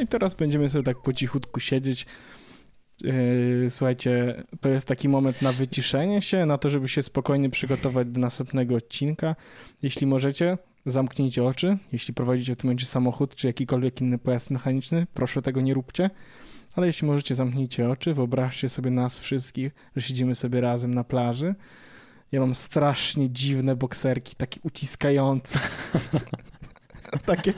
No i teraz będziemy sobie tak po cichutku siedzieć. Yy, słuchajcie, to jest taki moment na wyciszenie się, na to, żeby się spokojnie przygotować do następnego odcinka. Jeśli możecie, zamknijcie oczy. Jeśli prowadzicie w tym momencie samochód czy jakikolwiek inny pojazd mechaniczny, proszę tego nie róbcie. Ale jeśli możecie, zamknijcie oczy, wyobraźcie sobie nas wszystkich, że siedzimy sobie razem na plaży. Ja mam strasznie dziwne bokserki, takie uciskające. takie,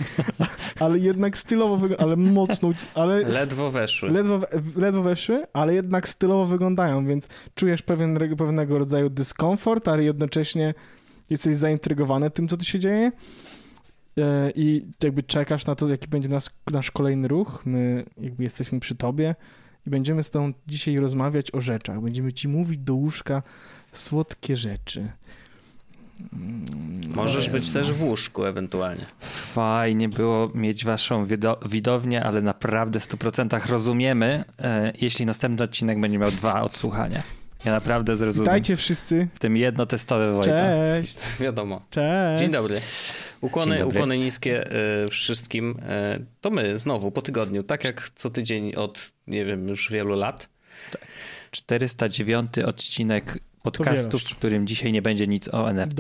ale jednak stylowo, ale mocno, ale... Ledwo weszły. Ledwo, ledwo weszły, ale jednak stylowo wyglądają, więc czujesz pewien, pewnego rodzaju dyskomfort, ale jednocześnie jesteś zaintrygowany tym, co tu się dzieje e, i jakby czekasz na to, jaki będzie nasz, nasz kolejny ruch. My jakby jesteśmy przy tobie i będziemy z tobą dzisiaj rozmawiać o rzeczach. Będziemy ci mówić do łóżka słodkie rzeczy. Możesz być też w łóżku ewentualnie. Fajnie było mieć waszą widownię, ale naprawdę w 100% rozumiemy, e, jeśli następny odcinek będzie miał dwa odsłuchania. Ja naprawdę zrozumiem. Dajcie wszyscy. W tym jedno testowe Wojta. Cześć. Wiadomo. Cześć. Dzień dobry. Ukłony, Dzień dobry. ukłony niskie y, wszystkim. Y, to my znowu po tygodniu, tak jak co tydzień od, nie wiem, już wielu lat. 409 odcinek podcastu, w którym dzisiaj nie będzie nic o NFT.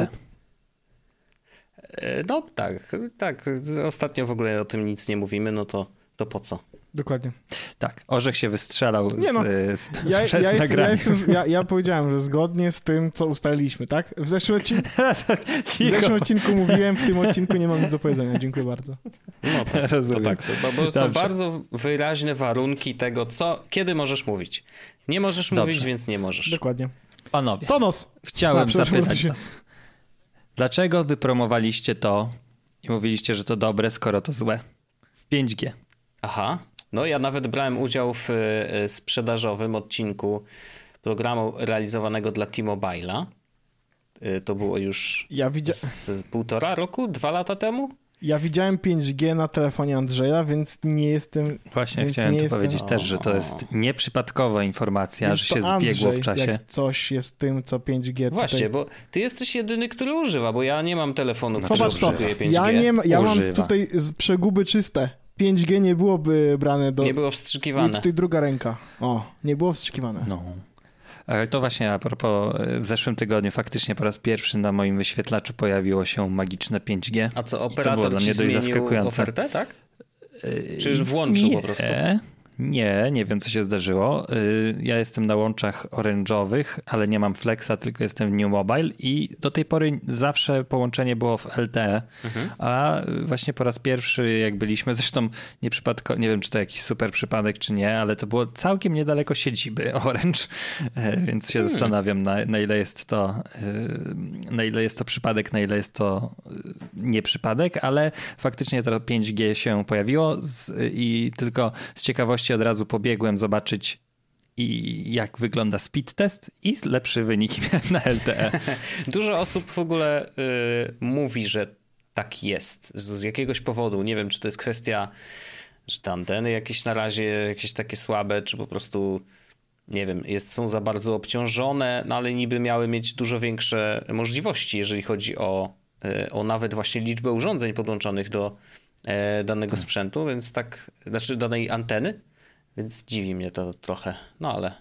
No tak, tak. Ostatnio w ogóle o tym nic nie mówimy, no to, to po co? Dokładnie. Tak, Orzech się wystrzelał nie no, z, ja, przed ja, jestem, ja, jestem, ja, ja, powiedziałem, że zgodnie z tym, co ustaliliśmy, tak? W zeszłym, odcinku, w zeszłym odcinku mówiłem, w tym odcinku nie mam nic do powiedzenia. Dziękuję bardzo. No to, to tak, to, bo są bardzo wyraźne warunki tego, co, kiedy możesz mówić. Nie możesz Dobrze. mówić, więc nie możesz. Dokładnie. Panowie, Sonos! chciałem no, zapytać was, dlaczego wypromowaliście to i mówiliście, że to dobre, skoro to złe? W 5G. Aha. No ja nawet brałem udział w e, sprzedażowym odcinku programu realizowanego dla T-Mobile'a. E, to było już ja widzia... z półtora roku, dwa lata temu. Ja widziałem 5G na telefonie Andrzeja, więc nie jestem. Właśnie chciałem tu jestem... powiedzieć też, że to jest nieprzypadkowa informacja, więc że się Andrzej, zbiegło w czasie. Jak coś jest tym, co 5G. Właśnie, tutaj... bo ty jesteś jedyny, który używa, bo ja nie mam telefonu, no, który użytkuje 5G. Ja, nie ma, ja mam tutaj przeguby czyste. 5G nie byłoby brane do... Nie było wstrzykiwane. I tutaj druga ręka. O, nie było wstrzykiwane. No. To właśnie a propos, w zeszłym tygodniu faktycznie po raz pierwszy na moim wyświetlaczu pojawiło się magiczne 5G. A co, operator I to było dla mnie dość zaskakujące. ofertę, tak? Czy włączył nie, po prostu? Nie, nie wiem co się zdarzyło. Y, ja jestem na łączach orężowych, ale nie mam flexa, tylko jestem w New Mobile i do tej pory zawsze połączenie było w LTE, mhm. a właśnie po raz pierwszy jak byliśmy, zresztą nie przypadko, nie wiem czy to jakiś super przypadek czy nie, ale to było całkiem niedaleko siedziby Orange, e, więc się hmm. zastanawiam na, na ile jest to e, na ile jest to przypadek, na ile jest to e, nie przypadek, ale faktycznie to 5G się pojawiło z, i tylko z ciekawości od razu pobiegłem zobaczyć i jak wygląda speed test i lepsze wyniki miałem na LTE. Dużo osób w ogóle y, mówi, że tak jest z jakiegoś powodu. Nie wiem, czy to jest kwestia, że te anteny jakieś na razie jakieś takie słabe, czy po prostu nie wiem, jest, są za bardzo obciążone, no ale niby miały mieć dużo większe możliwości, jeżeli chodzi o, y, o nawet właśnie liczbę urządzeń podłączonych do e, danego hmm. sprzętu, więc tak, znaczy danej anteny. Więc dziwi mnie to trochę, no ale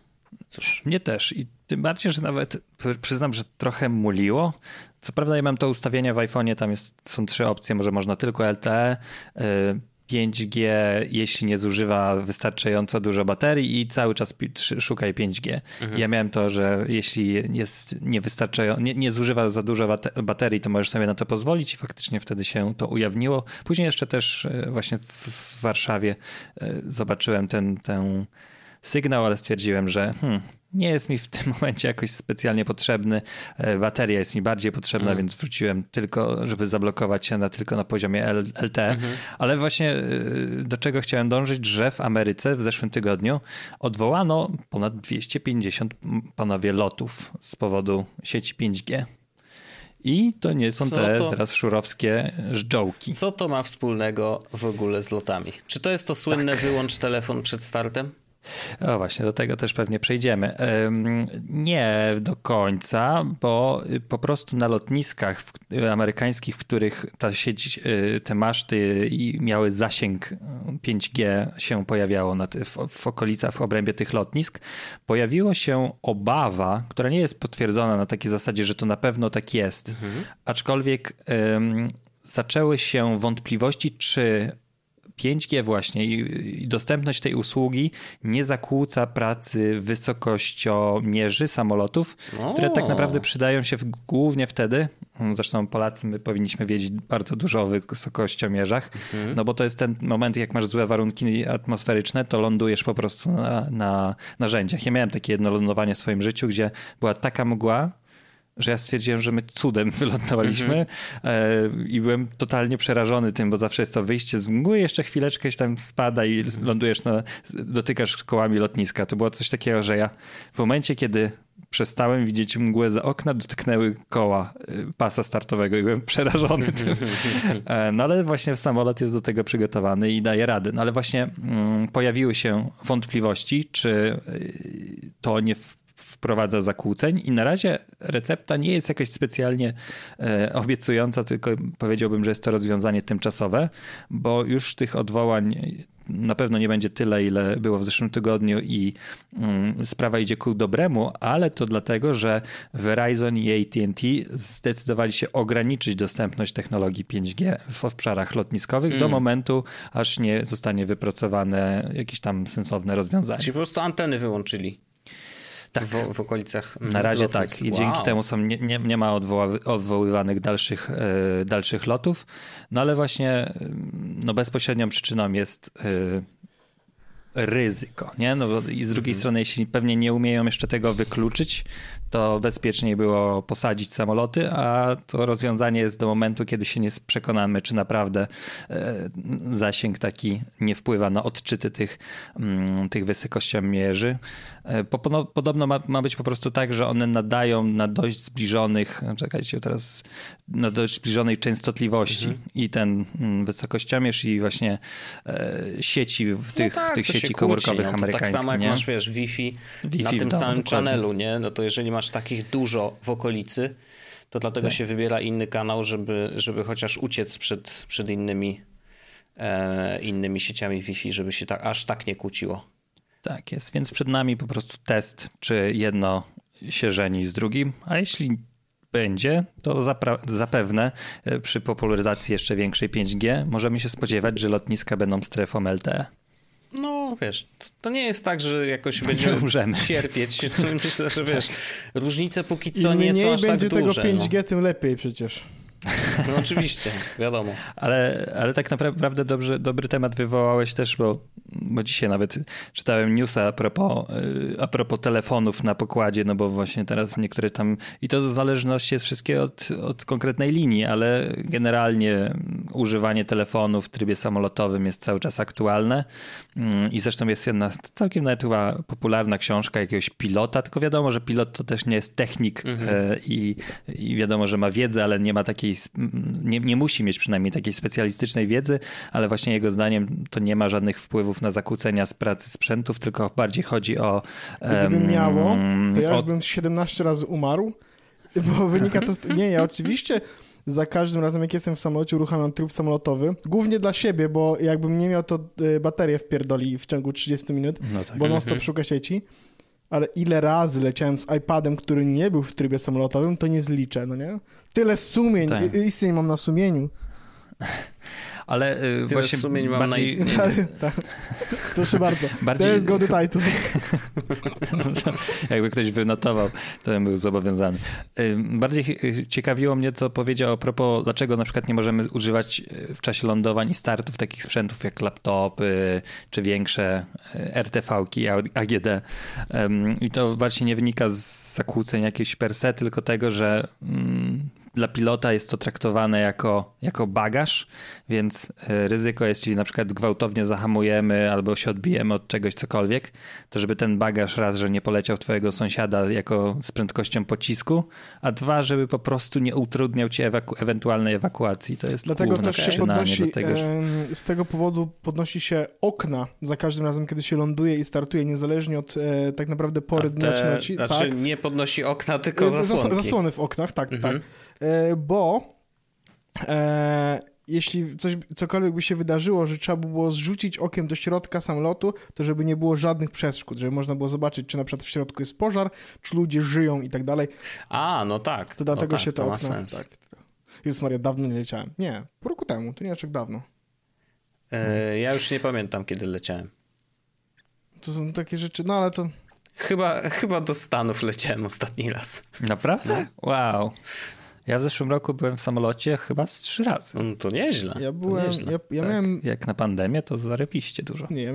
cóż. Mnie też i tym bardziej, że nawet przyznam, że trochę muliło. Co prawda ja mam to ustawienie w iPhone'ie, tam jest, są trzy opcje, może można tylko LTE, 5G, jeśli nie zużywa wystarczająco dużo baterii i cały czas szukaj 5G. Mhm. Ja miałem to, że jeśli jest niewystarczająco, nie, nie zużywa za dużo baterii, to możesz sobie na to pozwolić i faktycznie wtedy się to ujawniło. Później jeszcze też e, właśnie w Warszawie e, zobaczyłem ten, ten sygnał, ale stwierdziłem, że hmm, nie jest mi w tym momencie jakoś specjalnie potrzebny. E, bateria jest mi bardziej potrzebna, mm. więc wróciłem tylko, żeby zablokować się na tylko na poziomie LT. Mm -hmm. Ale właśnie e, do czego chciałem dążyć, że w Ameryce w zeszłym tygodniu odwołano ponad 250 panowie lotów z powodu sieci 5G. I to nie są Co te to... teraz szurowskie żdżołki. Co to ma wspólnego w ogóle z lotami? Czy to jest to słynne tak. wyłącz telefon przed startem? O właśnie, do tego też pewnie przejdziemy. Nie do końca, bo po prostu na lotniskach amerykańskich, w których ta sieć, y, te maszty miały zasięg 5G się pojawiało w, okolicach, w obrębie tych lotnisk, pojawiła się obawa, która nie jest potwierdzona na takiej zasadzie, że to na pewno tak jest, mhm. aczkolwiek zaczęły się wątpliwości, czy 5G właśnie i, dostępność tej usługi nie zakłóca pracy wysokościomierzy samolotów, o. które tak naprawdę przydają się w, głównie wtedy, zresztą Polacy my powinniśmy wiedzieć bardzo dużo o wysokościomierzach, mhm. no bo to jest ten moment, jak masz złe warunki atmosferyczne, to lądujesz po prostu na, na narzędziach. Ja miałem takie jedno lądowanie w swoim życiu, gdzie była taka mgła, że ja stwierdziłem, że my cudem wylądowaliśmy mm-hmm. i byłem totalnie przerażony tym, bo zawsze jest to wyjście z mgły, jeszcze chwileczkę się tam spada i lądujesz na, dotykasz kołami lotniska. To było coś takiego, że ja w momencie, kiedy przestałem widzieć mgłę za okna, dotknęły koła y, pasa startowego i byłem przerażony tym. E, no ale właśnie samolot jest do tego przygotowany i daje radę. No ale właśnie mm, pojawiły się wątpliwości, czy to nie wprowadza zakłóceń i na razie recepta nie jest jakaś specjalnie e, obiecująca, tylko powiedziałbym, że jest to rozwiązanie tymczasowe, bo już tych odwołań na pewno nie będzie tyle, ile było w zeszłym tygodniu i mm, sprawa idzie ku dobremu, ale to dlatego, że Verizon i AT&T zdecydowali się ograniczyć dostępność technologii 5G w obszarach lotniskowych mm. do momentu, aż nie zostanie wypracowane jakieś tam sensowne rozwiązanie. Czyli po prostu anteny wyłączyli tak. w, w okolicach. Na razie lotów. tak. I wow. dzięki temu są, nie, nie, nie ma odwoływanych dalszych, e, dalszych lotów. No ale właśnie no bezpośrednią przyczyną jest e, ryzyko, nie? No bo i z drugiej mhm. strony, jeśli pewnie nie umieją jeszcze tego wykluczyć, to bezpieczniej było posadzić samoloty, a to rozwiązanie jest do momentu, kiedy się nie przekonamy, czy naprawdę e, zasięg taki nie wpływa na odczyty tych, mm, tych wysokościomierzy. E, podobno ma, ma być po prostu tak, że one nadają na dość zbliżonych, czekajcie teraz, na dość zbliżonej częstotliwości mhm. i ten mm, wysokościomierz i właśnie e, sieci w tych, no tak, tych sieci komórkowych no, amerykańskich. Tak samo jak nie? masz, wiesz, Wi-Fi, Wi-Fi na tym no, samym dokładnie. channelu, nie? No to jeżeli masz takich dużo w okolicy, to dlatego tak. się wybiera inny kanał, żeby, żeby chociaż uciec przed, przed innymi, e, innymi sieciami Wi-Fi, żeby się tak, aż tak nie kłóciło. Tak jest, więc przed nami po prostu test, czy jedno się żeni z drugim, a jeśli będzie, to zapewne e, przy popularyzacji jeszcze większej 5G możemy się spodziewać, że lotniska będą strefą LTE. No wiesz, to nie jest tak, że jakoś będziemy Umrzemy. cierpieć. Myślę, że wiesz, różnice póki co nie są aż tak duże. Im będzie tego 5G, no. tym lepiej przecież. No oczywiście, wiadomo. Ale, ale tak naprawdę dobrze, dobry temat wywołałeś też, bo, bo dzisiaj nawet czytałem newsa a propos, y, a propos telefonów na pokładzie, no bo właśnie teraz niektóre tam, i to w zależności jest wszystkie od, od konkretnej linii, ale generalnie używanie telefonu w trybie samolotowym jest cały czas aktualne mm, i zresztą jest jedna całkiem nawet chyba popularna książka jakiegoś pilota, tylko wiadomo, że pilot to też nie jest technik mhm. E, i, i wiadomo, że ma wiedzę, ale nie ma takiej nie, nie musi mieć przynajmniej takiej specjalistycznej wiedzy, ale właśnie jego zdaniem to nie ma żadnych wpływów na zakłócenia z pracy sprzętów, tylko bardziej chodzi o... Gdyby um, miało, to ja już bym 17 razy umarł, bo wynika to... Z... Nie, ja oczywiście za każdym razem, jak jestem w samolocie, uruchamiam tryb samolotowy. Głównie dla siebie, bo jakbym nie miał, to y, baterię wpierdoli w ciągu 30 minut, no tak. bo non-stop mhm. szuka sieci. Ale ile razy leciałem z iPadem, który nie był w trybie samolotowym, to nie zliczę, no nie? Tyle sumień, tak. istnień mam na sumieniu. Ale y, Tyle właśnie sumień mam bardziej... na istnieniu. tak. Proszę bardzo. Bardziej... There's go the title. Jakby ktoś wynotował, to bym był zobowiązany. Y, bardziej ciekawiło mnie, co powiedział a propos, dlaczego na przykład nie możemy używać y, w czasie lądowań i startów takich sprzętów jak laptopy, czy większe RTV-ki, AGD. I to bardziej nie wynika z zakłóceń jakichś per se, tylko tego, że mm, dla pilota jest to traktowane jako, jako bagaż, więc e, ryzyko jest, jeśli na przykład gwałtownie zahamujemy albo się odbijemy od czegoś cokolwiek, to żeby ten bagaż raz, że nie poleciał twojego sąsiada jako z prędkością pocisku, a dwa, żeby po prostu nie utrudniał ci ewaku ewentualnej ewakuacji. To jest Dlatego też się podnosi, do tego, że... z tego powodu podnosi się okna za każdym razem, kiedy się ląduje i startuje, niezależnie od e, tak naprawdę pory dnia czy noci. Znaczy tak. nie podnosi okna, tylko zasłonki. Zasłony w oknach, tak, tak. mhm. tak. E, bo e, jeśli coś, cokolwiek by się wydarzyło, że trzeba by było zrzucić okiem do środka samolotu, to żeby nie było żadnych przeszkód, żeby można było zobaczyć, czy na przykład w środku jest pożar, czy ludzie żyją i tak dalej. A, no tak. To dlatego no tak, się to, to okno... Tak. Jezus Maria, dawno nie leciałem. Nie, pół roku temu, to nie tak dawno. E, ja już nie pamiętam, kiedy leciałem. To są takie rzeczy, no ale to... Chyba, chyba do Stanów leciałem ostatni raz. Naprawdę? Wow. Ja w zeszłym roku byłem w samolocie chyba z trzy razy. No to nieźle. Ja byłem, nieźle. ja, ja tak. miałem... Jak na pandemię, to zarepiście dużo. Nie, ja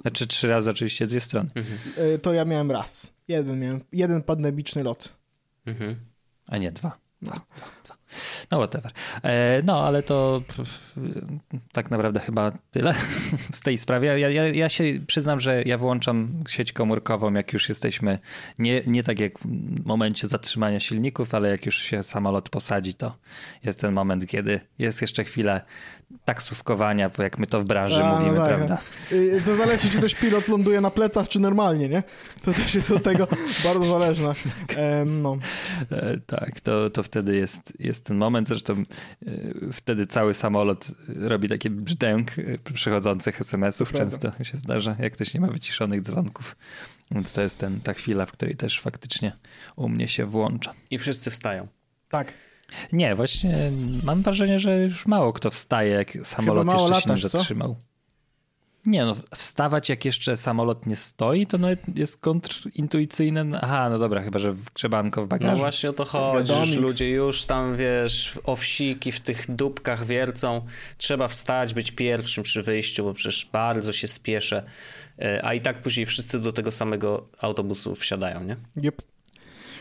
Znaczy trzy razy oczywiście dwie strony. Mhm. To ja miałem raz. Jeden miałem, jeden pandemiczny lot. Mhm. A nie dwa. No. No, whatever. E, no, ale to tak naprawdę chyba tyle z tej sprawy. Ja, ja, ja się przyznam, że ja włączam sieć komórkową, jak już jesteśmy, nie, nie tak jak w momencie zatrzymania silników, ale jak już się samolot posadzi, to jest ten moment, kiedy jest jeszcze chwilę taksówkowania, bo jak my to w branży A, mówimy, no tak, prawda? Y, to zależy, czy też pilot ląduje na plecach, czy normalnie, nie? To też jest od tego bardzo zależne. no. E, tak, to, to wtedy jest, jest ten moment, zresztą e, wtedy cały samolot robi taki brzdęk e, przychodzących SMS-ów, często się zdarza, jak ktoś nie ma wyciszonych dzwonków. Więc to jest ten, ta chwila, w której też faktycznie u mnie się włącza. I wszyscy wstają. Tak. Nie, właśnie mam wrażenie, że już mało kto wstaje, jak samolot jeszcze latasz, się nie zatrzymał. Co? Nie no, wstawać jak jeszcze samolot nie stoi, to nawet jest kontrintuicyjne. Aha, no dobra, chyba, że w grzebanko w bagażu. No właśnie o to chodzi, już ludzie już tam, wiesz, owsiki w tych dupkach wiercą. Trzeba wstać, być pierwszym przy wyjściu, bo przecież bardzo się spieszę. E, a i tak później wszyscy do tego samego autobusu wsiadają, nie? Yep.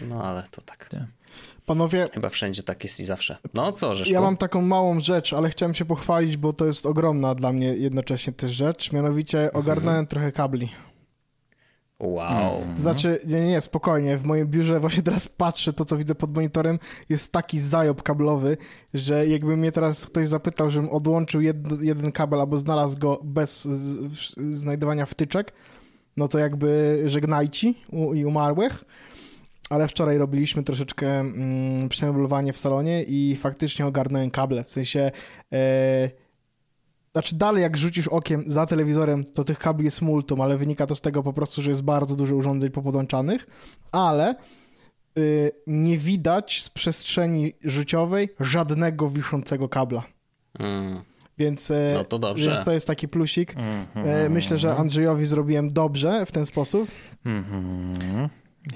No ale to tak. tak. Panowie. Chyba wszędzie tak jest i zawsze. No co, Rzeszku? Ja mam taką małą rzecz, ale chciałem się pochwalić, bo to jest ogromna dla mnie jednocześnie też rzecz. Mianowicie mhm. ogarnąłem trochę kabli. Wow. To znaczy, nie, nie, spokojnie. W moim biurze właśnie teraz patrzę, to co widzę pod monitorem, jest taki zajob kablowy, że jakby mnie teraz ktoś zapytał, żebym odłączył jed, jeden kabel albo znalazł go bez z, znajdowania wtyczek, no to jakby żegnajci u, i umarłych ale wczoraj robiliśmy troszeczkę mm, przemeblowanie w salonie i faktycznie ogarnąłem kable, w sensie e, znaczy dalej jak rzucisz okiem za telewizorem, to tych kabli jest multum, ale wynika to z tego po prostu, że jest bardzo dużo urządzeń popodłączanych, ale y, nie widać z przestrzeni życiowej żadnego wiszącego kabla. Mm. Więc, e, no to dobrze. więc to jest taki plusik. Mm -hmm. Myślę, że Andrzejowi zrobiłem dobrze w ten sposób. Mm -hmm.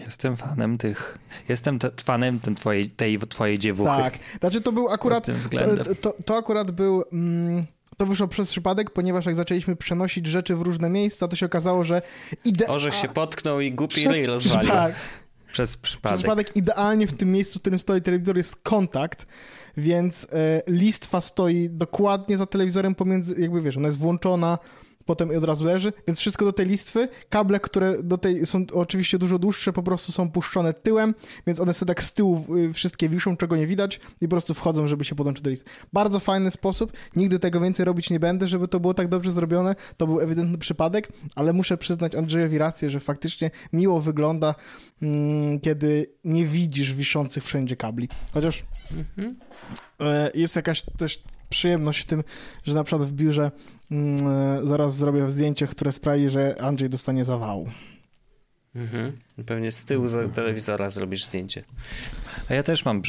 Jestem fanem tych. Jestem te, fanem ten twojej, tej twojej dziewuchy. Tak. Znaczy to był akurat. To, to, to, akurat był. Mm, to wyszło przez przypadek, ponieważ jak zaczęliśmy przenosić rzeczy w różne miejsca, to się okazało, że ide... Orzech się potknął i głupi ryj rozwalił. Tak. Przez przypadek. Przez przypadek idealnie w tym miejscu, w którym stoi telewizor jest kontakt, więc e, listwa stoi dokładnie za telewizorem pomiędzy, jakby wiesz, ona jest włączona potem od razu leży, więc wszystko do tej listwy. Kable, które do tej są oczywiście dużo dłuższe, po prostu są puszczone tyłem, więc one sobie tak z tyłu y, wszystkie wiszą, czego nie widać i po prostu wchodzą, żeby się podłączyć do listy. Bardzo fajny sposób. Nigdy tego więcej robić nie będę, żeby to było tak dobrze zrobione. To był ewidentny przypadek, ale muszę przyznać Andrzejowi rację, że faktycznie miło wygląda, mm, kiedy nie widzisz wiszących wszędzie kabli. Chociaż mhm. E, jest jakaś też przyjemność w tym, że na przykład w biurze Mm, e, zaraz zrobię zdjęcie, które sprawi, że Andrzej dostanie zawału. Mhm. Pewnie z tyłu za telewizora zrobisz zdjęcie. A ja też mam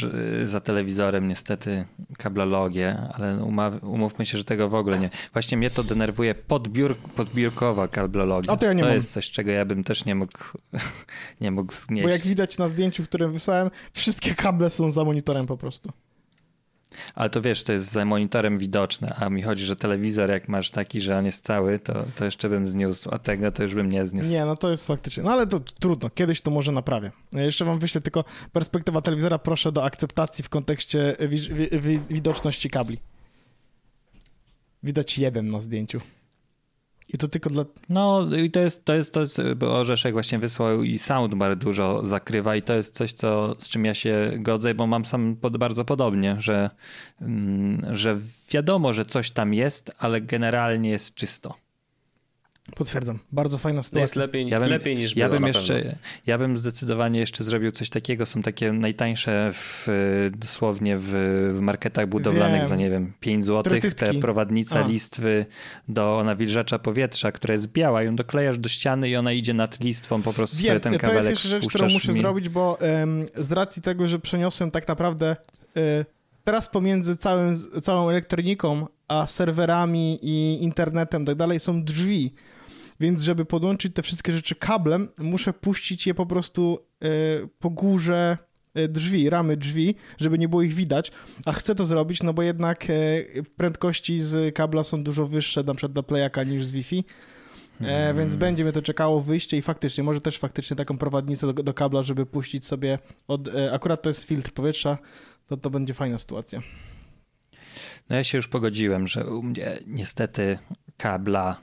za telewizorem niestety kablologię, ale umówmy się, że tego w ogóle nie. Właśnie mnie to denerwuje podbiór, podbiórkowa kablologia. A to ja nie to mam. jest coś, czego ja bym też nie mógł, nie mógł znieść. Bo jak widać na zdjęciu, które wysłałem, wszystkie kable są za monitorem po prostu. Ale to wiesz, to jest za monitorem widoczne, a mi chodzi, że telewizor jak masz taki, że on jest cały, to, to jeszcze bym zniósł, a tego to już bym nie zniósł. Nie, no to jest faktycznie. No ale to trudno, kiedyś to może naprawię. Jeszcze wam wyślę tylko perspektywa telewizora, proszę do akceptacji w kontekście wi wi wi widoczności kabli. Widać jeden na zdjęciu. I to tylko dla... No i to jest, to jest to, bo Orzeszek właśnie wysłał i soundbar dużo zakrywa i to jest coś, co, z czym ja się godzę, bo mam sam pod, bardzo podobnie, że, mm, że wiadomo, że coś tam jest, ale generalnie jest czysto. Potwierdzam. Bardzo fajna sytuacja. jest lepiej, ja bym, lepiej niż ja było, bym jeszcze, Ja bym zdecydowanie jeszcze zrobił coś takiego. Są takie najtańsze w, dosłownie w, w marketach budowlanych wiem. za, nie wiem, 5 zł. Te prowadnica A. listwy do nawilżacza powietrza, która jest biała. Ją doklejasz do ściany i ona idzie nad listwą po prostu wiem, sobie ten kawałek To jest jeszcze rzecz, którą muszę mi... zrobić, bo um, z racji tego, że przeniosłem tak naprawdę... Y teraz pomiędzy całym, całą elektroniką, a serwerami i internetem tak dalej są drzwi. Więc żeby podłączyć te wszystkie rzeczy kablem, muszę puścić je po prostu e, po górze e, drzwi, ramy drzwi, żeby nie było ich widać, a chcę to zrobić, no bo jednak e, prędkości z kabla są dużo wyższe na przykład dla playaka niż z Wi-Fi, hmm. więc będzie mnie to czekało wyjście i faktycznie, może też faktycznie taką prowadnicę do, do kabla, żeby puścić sobie od, akurat to jest filtr powietrza, to to będzie fajna sytuacja. No ja się już pogodziłem, że u mnie niestety kabla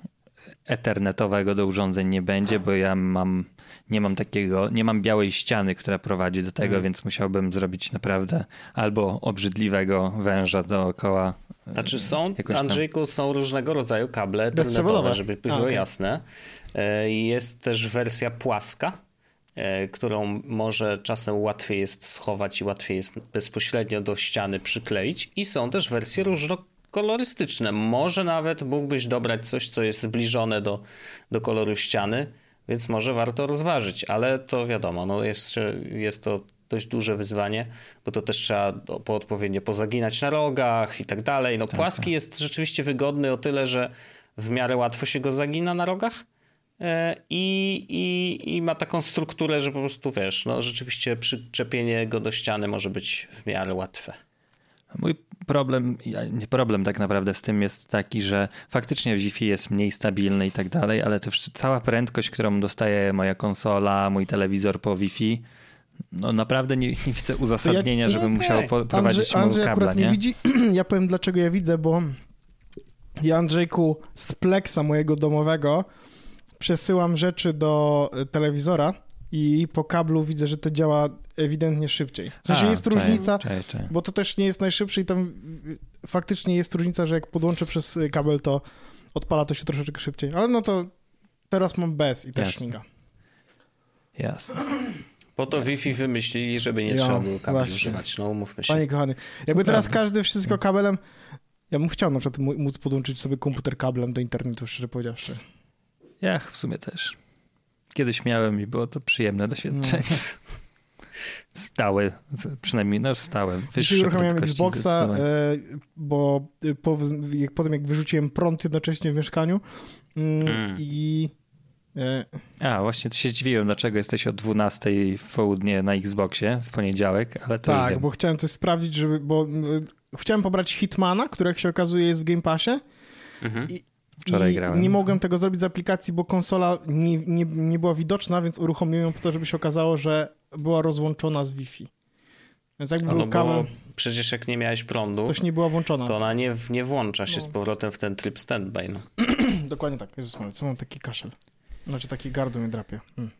ethernetowego do urządzeń nie będzie, bo ja mam, nie mam takiego, nie mam białej ściany, która prowadzi do tego, mm. więc musiałbym zrobić naprawdę albo obrzydliwego węża dookoła. Znaczy są, Andrzejku, są różnego rodzaju kable ethernetowe, żeby było okay. jasne. E, jest też wersja płaska, e, którą może czasem łatwiej jest schować i łatwiej jest bezpośrednio do ściany przykleić. I są też wersje różnorodne kolorystyczne. Może nawet mógłbyś dobrać coś, co jest zbliżone do, do koloru ściany, więc może warto rozważyć, ale to wiadomo, no jest, jest to dość duże wyzwanie, bo to też trzeba po odpowiednio pozaginać na rogach i tak dalej. No tak, płaski tak. jest rzeczywiście wygodny o tyle, że w miarę łatwo się go zagina na rogach. E, I, i, I ma taką strukturę, że po prostu wiesz, no rzeczywiście przyczepienie go do ściany może być w miarę łatwe. Mój problem, problem tak naprawdę z tym jest taki, że faktycznie Wi-Fi jest mniej stabilny i tak dalej, ale to cała prędkość, którą dostaje moja konsola, mój telewizor po Wi-Fi, no naprawdę nie, nie widzę uzasadnienia, ja, żebym okay. musiał po, prowadzić Andrzej, Andrzej kabla, nie? nie widzi. Ja powiem dlaczego ja widzę, bo ja Andrzejku z Plexa mojego domowego przesyłam rzeczy do telewizora i po kablu widzę, że to działa ewidentnie szybciej. W sensie A, jest różnica, bo to też nie jest najszybszy i tam faktycznie jest różnica, że jak podłączę przez kabel, to odpala to się troszeczkę szybciej. Ale no to teraz mam bez i też Jasne. śmiga. Jasne. Po to Jasne. Wi-Fi wymyślili, żeby nie ja, trzeba było kabli właśnie. używać. No umówmy się. Panie kochany, jakby teraz każdy wszystko kabelem, ja bym chciał na przykład móc podłączyć sobie komputer kablem do internetu, szczerze powiedziawszy. Ja w sumie też. Kiedyś miałem i było to przyjemne doświadczenie. No. Stałe, przynajmniej nasz stałe. Dzisiaj uruchamiałem Xboxa, e, bo po, jak, potem jak wyrzuciłem prąd jednocześnie w mieszkaniu mm, mm. i... E, A, właśnie się zdziwiłem, dlaczego jesteś o 12 w południe na Xboxie w poniedziałek, ale to Tak, bo chciałem coś sprawdzić, żeby, bo chciałem pobrać Hitmana, który jak się okazuje jest w Game Passie mhm. i, Wczoraj I grałem. Nie mogłem tego zrobić z aplikacji, bo konsola nie, nie, nie była widoczna, więc uruchomiłem ją po to, żeby się okazało, że była rozłączona z Wi-Fi. Więc jakby był kabel... Przecież jak nie miałeś prądu, to nie była włączona. To ona nie, nie włącza się no. z powrotem w ten tryb standby. No. Dokładnie tak. Jezus co mam taki kaszel. Znaczy taki gardło mnie drapie. Hmm.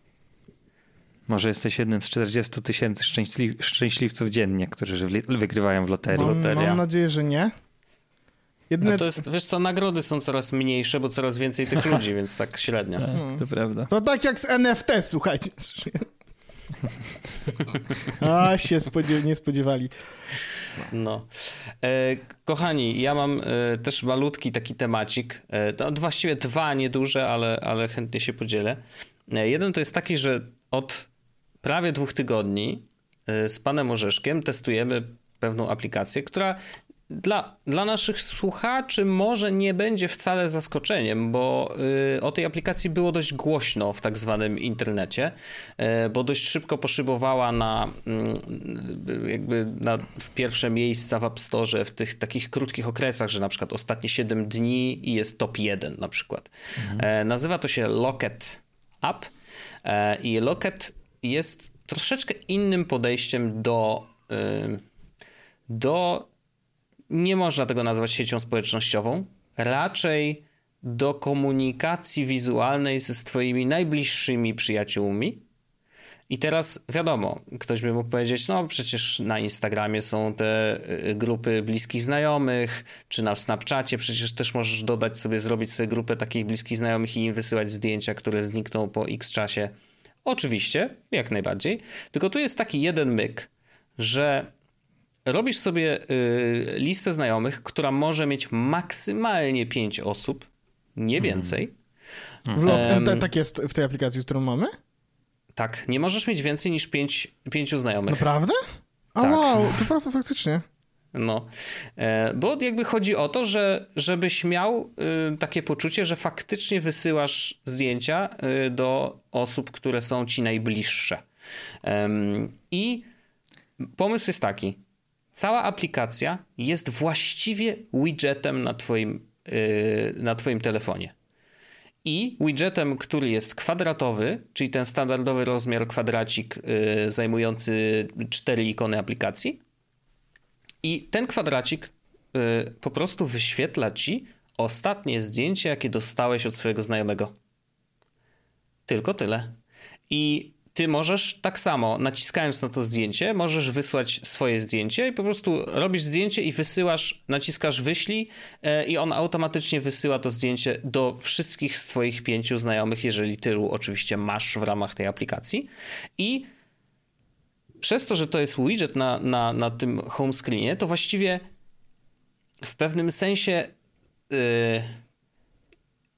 Może jesteś jednym z 40 tysięcy szczęśliw szczęśliwców dziennie, którzy wygrywają w loterii. Mam, mam nadzieję, że nie. Jedyne... No to jest, wiesz co, nagrody są coraz mniejsze, bo coraz więcej tych ludzi, więc tak średnio. Tak, to prawda. To tak jak z NFT, słuchajcie. A, się spodziew nie spodziewali. No. E, kochani, ja mam e, też malutki taki temacik. E, to właściwie dwa nieduże, ale, ale chętnie się podzielę. E, jeden to jest taki, że od prawie dwóch tygodni e, z panem Orzeszkiem testujemy pewną aplikację, która dla, dla naszych słuchaczy może nie będzie wcale zaskoczeniem, bo y, o tej aplikacji było dość głośno w tak zwanym internecie, y, bo dość szybko poszybowała na, y, jakby na, w pierwsze miejsca w App Store w tych takich krótkich okresach, że na przykład ostatnie 7 dni i jest top 1 na przykład. Mhm. nazywa to się Locket App i Locket jest troszeczkę innym podejściem do do nie można tego nazwać siecią społecznościową, raczej do komunikacji wizualnej ze swoimi najbliższymi przyjaciółmi. I teraz wiadomo, ktoś by mógł powiedzieć, no przecież na Instagramie są te y, grupy bliskich znajomych, czy na Snapchacie przecież też możesz dodać sobie, zrobić sobie grupę takich bliskich znajomych i im wysyłać zdjęcia, które znikną po x czasie. Oczywiście, jak najbardziej. Tylko tu jest taki jeden myk, że robisz sobie y, listę znajomych, która może mieć maksymalnie 5 osób, nie mhm. więcej. Um, tak jest w tej aplikacji, którą mamy? Tak, nie możesz mieć więcej niż 5 pięć, znajomych. Naprawdę? A tak. wow, to prawda faktycznie. No, e, bo jakby chodzi o to, że żebyś miał y, takie poczucie, że faktycznie wysyłasz zdjęcia y, do osób, które są ci najbliższe. I pomysł jest taki, cała aplikacja jest właściwie widgetem na twoim, yy, na twoim telefonie. I widgetem, który jest kwadratowy, czyli ten standardowy rozmiar kwadracik yy, zajmujący cztery ikony aplikacji. I ten kwadracik yy, po prostu wyświetla ci ostatnie zdjęcie, jakie dostałeś od swojego znajomego. Tylko tyle. I ty możesz tak samo, naciskając na to zdjęcie, możesz wysłać swoje zdjęcie i po prostu robisz zdjęcie i wysyłasz, naciskasz wyślij e, i on automatycznie wysyła to zdjęcie do wszystkich z twoich pięciu znajomych, jeżeli tylu oczywiście masz w ramach tej aplikacji. I przez to, że to jest widget na, na, na tym home screenie, to właściwie w pewnym sensie... Yy,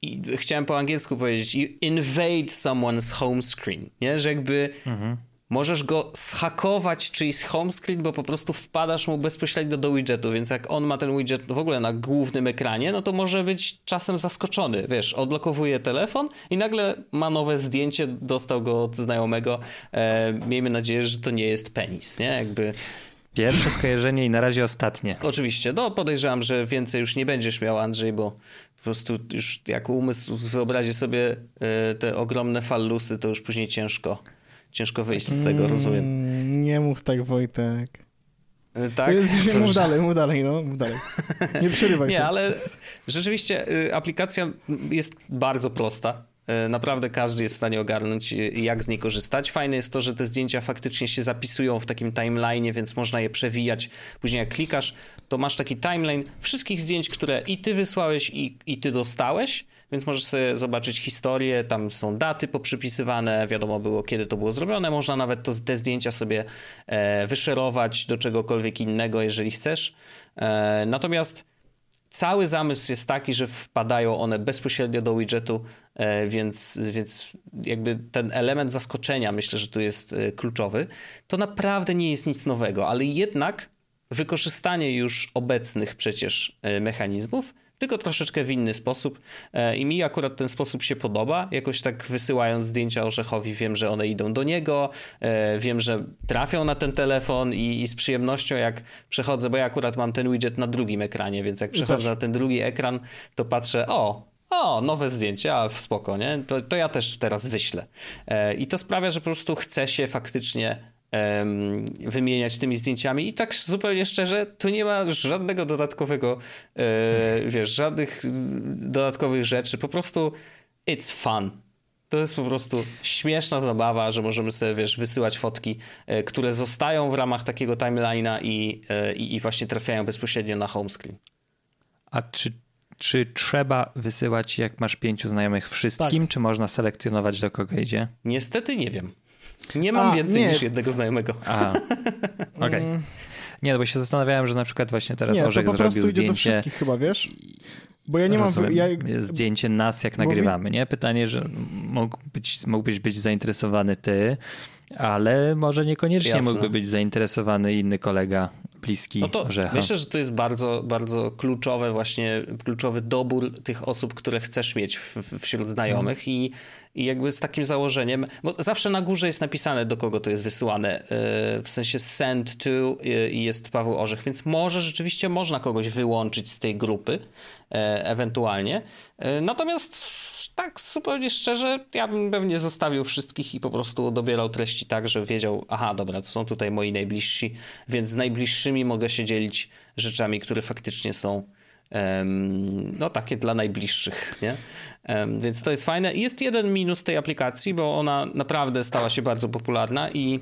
i chciałem po angielsku powiedzieć, you invade someone's home screen, nie? Że jakby mhm. możesz go schakować czyjś home screen, bo po prostu wpadasz mu bezpośrednio do widgetu, więc jak on ma ten widget w ogóle na głównym ekranie, no to może być czasem zaskoczony, wiesz, odblokowuje telefon i nagle ma nowe zdjęcie, dostał go od znajomego, e, miejmy nadzieję, że to nie jest penis, nie? Jakby... Pierwsze skojarzenie i na razie ostatnie. Oczywiście, no podejrzewam, że więcej już nie będziesz miał, Andrzej, bo po prostu już jak umysł wyobrazi sobie e, te ogromne fallusy, to już później ciężko, ciężko wyjść z tego, rozumiem. Mm, nie mów tak, Wojtek. E, tak? To mów dalej, mów dalej, no, mów dalej. Nie przerywaj Nie, ale rzeczywiście y, aplikacja jest bardzo prosta. E, naprawdę każdy jest w stanie ogarnąć, e, jak z niej korzystać. Fajne jest to, że te zdjęcia faktycznie się zapisują w takim timeline, więc można je przewijać. Później jak klikasz, to masz taki timeline wszystkich zdjęć, które i ty wysłałeś, i, i ty dostałeś, więc możesz sobie zobaczyć historię, tam są daty poprzypisywane, wiadomo było, kiedy to było zrobione. Można nawet to, te zdjęcia sobie e, wyszerować do czegokolwiek innego, jeżeli chcesz. E, natomiast cały zamysł jest taki, że wpadają one bezpośrednio do widgetu, e, więc, więc jakby ten element zaskoczenia myślę, że tu jest e, kluczowy. To naprawdę nie jest nic nowego, ale jednak wykorzystanie już obecnych przecież e, mechanizmów tylko troszeczkę w inny sposób. E, I mi akurat ten sposób się podoba. Jakoś tak wysyłając zdjęcia Orzechowi, wiem, że one idą do niego, e, wiem, że trafią na ten telefon i, i z przyjemnością jak przechodzę, bo ja akurat mam ten widget na drugim ekranie, więc jak przechodzę na ten drugi ekran, to patrzę, o, o, nowe zdjęcie, a spoko, nie? To, to ja też teraz wyślę. E, I to sprawia, że po prostu chce się faktycznie wymieniać tymi zdjęciami i tak zupełnie szczerze, to nie ma żadnego dodatkowego, e, wiesz, żadnych dodatkowych rzeczy, po prostu it's fun. To jest po prostu śmieszna zabawa, że możemy sobie, wiesz, wysyłać fotki, e, które zostają w ramach takiego timeline'a i, e, i, i właśnie trafiają bezpośrednio na home screen. A czy czy trzeba wysyłać, jak masz pięciu znajomych, wszystkim, tak. czy można selekcjonować, do kogo idzie? Niestety nie wiem. Nie mam A, więcej nie. niż jednego znajomego. Aha, okej. Okay. Mm. Nie, no bo się zastanawiałem, że na przykład właśnie teraz nie, Orzech to po prostu idzie do wszystkich chyba, wiesz? Bo ja nie mam... Ja... Zdjęcie nas, jak nagrywamy, nie? Pytanie, że mógł być, mógłbyś być zainteresowany ty, ale może niekoniecznie Jasne. mógłby być zainteresowany inny kolega bliski No to orzecha. myślę, że to jest bardzo, bardzo kluczowe właśnie, kluczowy dobór tych osób, które chcesz mieć w, wśród znajomych i, i jakby z takim założeniem, bo zawsze na górze jest napisane, do kogo to jest wysyłane, yy, w sensie send to yy, i jest Paweł Orzech, więc może rzeczywiście można kogoś wyłączyć z tej grupy, yy, ewentualnie. Natomiast tak zupełnie szczerze, ja bym pewnie zostawił wszystkich i po prostu dobierał treści tak, że wiedział, aha, dobra, to są tutaj moi najbliżsi, więc z najbliższymi mogę się dzielić rzeczami, które faktycznie są um, no takie dla najbliższych, nie? Um, więc to jest fajne. Jest jeden minus tej aplikacji, bo ona naprawdę stała się bardzo popularna i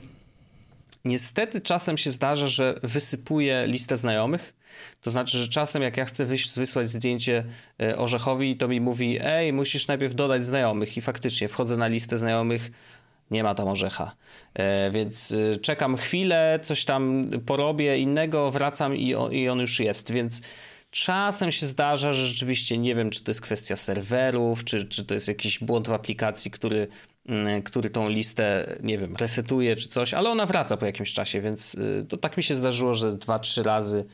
niestety czasem się zdarza, że wysypuje listę znajomych, to znaczy, że czasem jak ja chcę wysłać zdjęcie e, Orzechowi, to mi mówi, ej, musisz najpierw dodać znajomych i faktycznie wchodzę na listę znajomych, nie ma tam orzecha. E, więc e, czekam chwilę, coś tam porobię innego, wracam i on, już jest. Więc czasem się zdarza, że rzeczywiście nie wiem, czy to jest kwestia serwerów, czy, czy to jest jakiś błąd w aplikacji, który który tą listę, nie wiem, resetuje czy coś, ale ona wraca po jakimś czasie, więc y, to tak mi się zdarzyło, że dwa, trzy razy,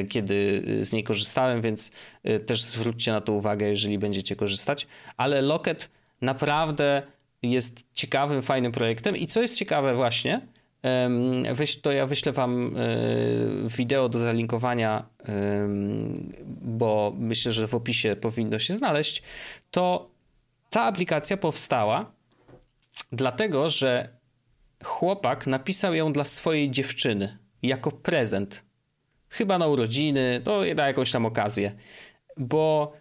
y, kiedy z niej korzystałem, więc y, też zwróćcie na to uwagę, jeżeli będziecie korzystać. Ale Locket naprawdę jest ciekawym, fajnym projektem i co jest ciekawe właśnie, to ja wyślę wam wideo do zalinkowania, bo myślę, że w opisie powinno się znaleźć, to ta aplikacja powstała Dlatego, że chłopak napisał ją dla swojej dziewczyny jako prezent. Chyba na urodziny, to na jakąś tam okazję. Bo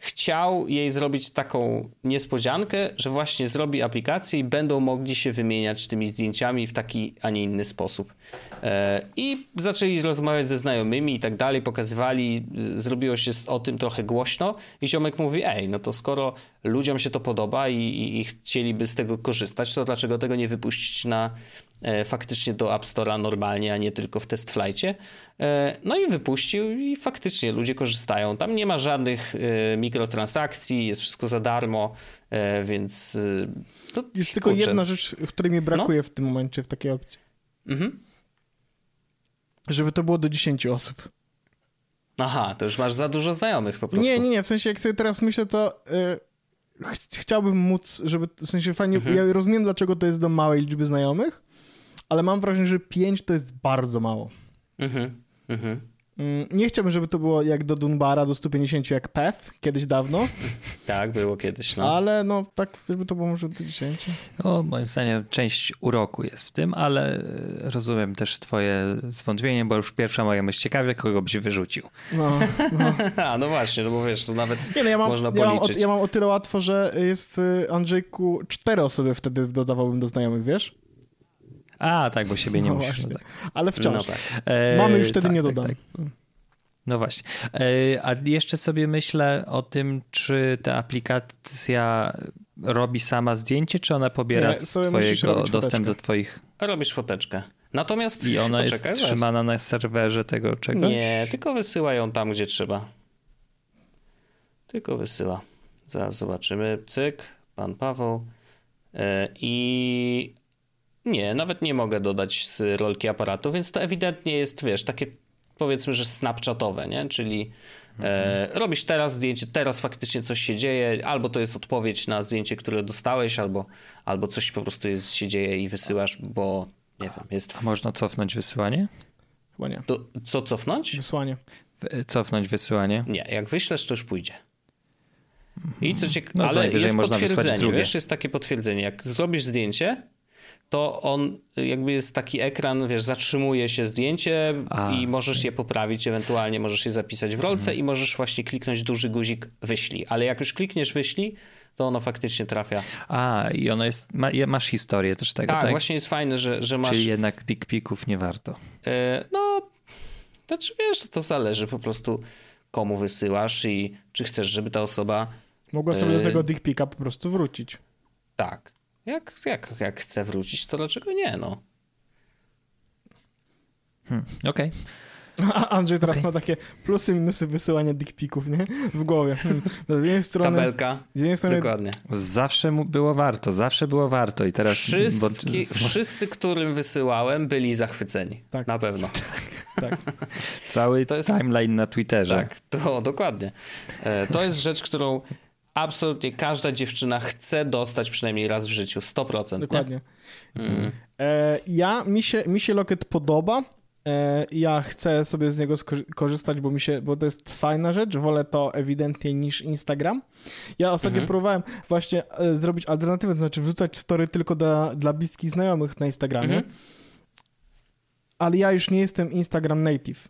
chciał jej zrobić taką niespodziankę, że właśnie zrobi aplikację i będą mogli się wymieniać tymi zdjęciami w taki, a nie inny sposób. E, I zaczęli rozmawiać ze znajomymi i tak dalej, pokazywali, zrobiło się o tym trochę głośno i ziomek mówi, ej, no to skoro ludziom się to podoba i, i, i chcieliby z tego korzystać, to dlaczego tego nie wypuścić na E, faktycznie do App Store'a normalnie, a nie tylko w test flightie. E, no i wypuścił i faktycznie ludzie korzystają. Tam nie ma żadnych e, mikrotransakcji, jest wszystko za darmo, więc... No, jest tylko jedna rzecz, w której mi brakuje no? w tym momencie w takiej opcji. Mhm. Żeby to było do 10 osób. Aha, to już masz za dużo znajomych po prostu. Nie, nie, nie, w sensie jak sobie teraz myślę, to ch chciałbym móc, żeby, w sensie fajnie, mhm. ja rozumiem dlaczego to jest do małej liczby znajomych, ale mam wrażenie, że 5 to jest bardzo mało. Mhm, mhm. Mm, nie chciałbym, żeby to było jak do Dunbara, do 150 jak PEF kiedyś dawno. Tak, było kiedyś. No. Ale no tak, żeby to było może do 10. No, moim zdaniem część uroku jest w tym, ale rozumiem też twoje zwątpienie, bo już pierwsza moja myśl ciekawie, kogo byś wyrzucił. No, no. A, no właśnie, no bo wiesz, to nawet nie, no ja mam, można policzyć. Ja mam, o, ja mam o tyle łatwo, że jest y, Andrzejku, cztery osoby wtedy dodawałbym do znajomych, wiesz? A, tak, bo siebie nie no musisz. No tak. Ale wciąż. No tak. E, Mamy już wtedy tak, nie tak, dodam. Tak, no właśnie. E, a jeszcze sobie myślę o tym, czy ta aplikacja robi sama zdjęcie, czy ona pobiera nie, z twojego dostęp do twoich... Robisz foteczkę. Natomiast I ona poczekaj, jest trzymana na serwerze tego czegoś? Nie, tylko wysyła ją tam, gdzie trzeba. Tylko wysyła. Zaraz zobaczymy. Cyk, pan Paweł. E, I nie, nawet nie mogę dodać z rolki aparatu, więc to ewidentnie jest, wiesz, takie powiedzmy, że snapchatowe, nie? Czyli e, robisz teraz zdjęcie, teraz faktycznie coś się dzieje, albo to jest odpowiedź na zdjęcie, które dostałeś, albo, albo coś po prostu jest, się dzieje i wysyłasz, bo nie wiem, jest... A można cofnąć wysyłanie? Chyba nie. To, co cofnąć? Wysłanie. Cofnąć wysyłanie? Nie, jak wyślesz, to już pójdzie. I co ciekawe, no, ale jest potwierdzenie, wiesz, jest takie potwierdzenie, jak zrobisz zdjęcie, to on jakby jest taki ekran, wiesz, zatrzymuje się zdjęcie A. i możesz je poprawić, ewentualnie możesz je zapisać w rolce mhm. i możesz właśnie kliknąć duży guzik wyślij. Ale jak już klikniesz wyślij, to ono faktycznie trafia. A, i ono jest, ma, masz historię też tego, tak? Tak, właśnie jest fajne, że, że masz... Czyli jednak dick picków nie warto. Yy, no, znaczy wiesz, to zależy po prostu komu wysyłasz i czy chcesz, żeby ta osoba... Mogła sobie yy, do tego dick pica po prostu wrócić. Tak. Jak, jak, jak chce wrócić, to dlaczego nie, no? Hmm, Okej. Okay. A Andrzej teraz okay. ma takie plusy, minusy wysyłania dickpików, nie? W głowie. Hmm. Z jednej strony... Tabelka. Z jednej strony... Dokładnie. Zawsze było warto, zawsze było warto i teraz... Wszystki, bo... Wszyscy, którym wysyłałem, byli zachwyceni. Tak. Na pewno. Tak. tak. Cały to jest... timeline na Twitterze. Tak, to dokładnie. E, to jest rzecz, którą absolutnie każda dziewczyna chce dostać przynajmniej raz w życiu. 100%. Dokładnie. Mm. E, ja, mi się, mi się Locket podoba. E, ja chcę sobie z niego korzystać, bo mi się, bo to jest fajna rzecz. Wolę to ewidentnie niż Instagram. Ja ostatnio mhm. próbowałem właśnie e, zrobić alternatywę, to znaczy wrzucać story tylko dla, dla bliskich znajomych na Instagramie. Mhm. Ale ja już nie jestem Instagram native.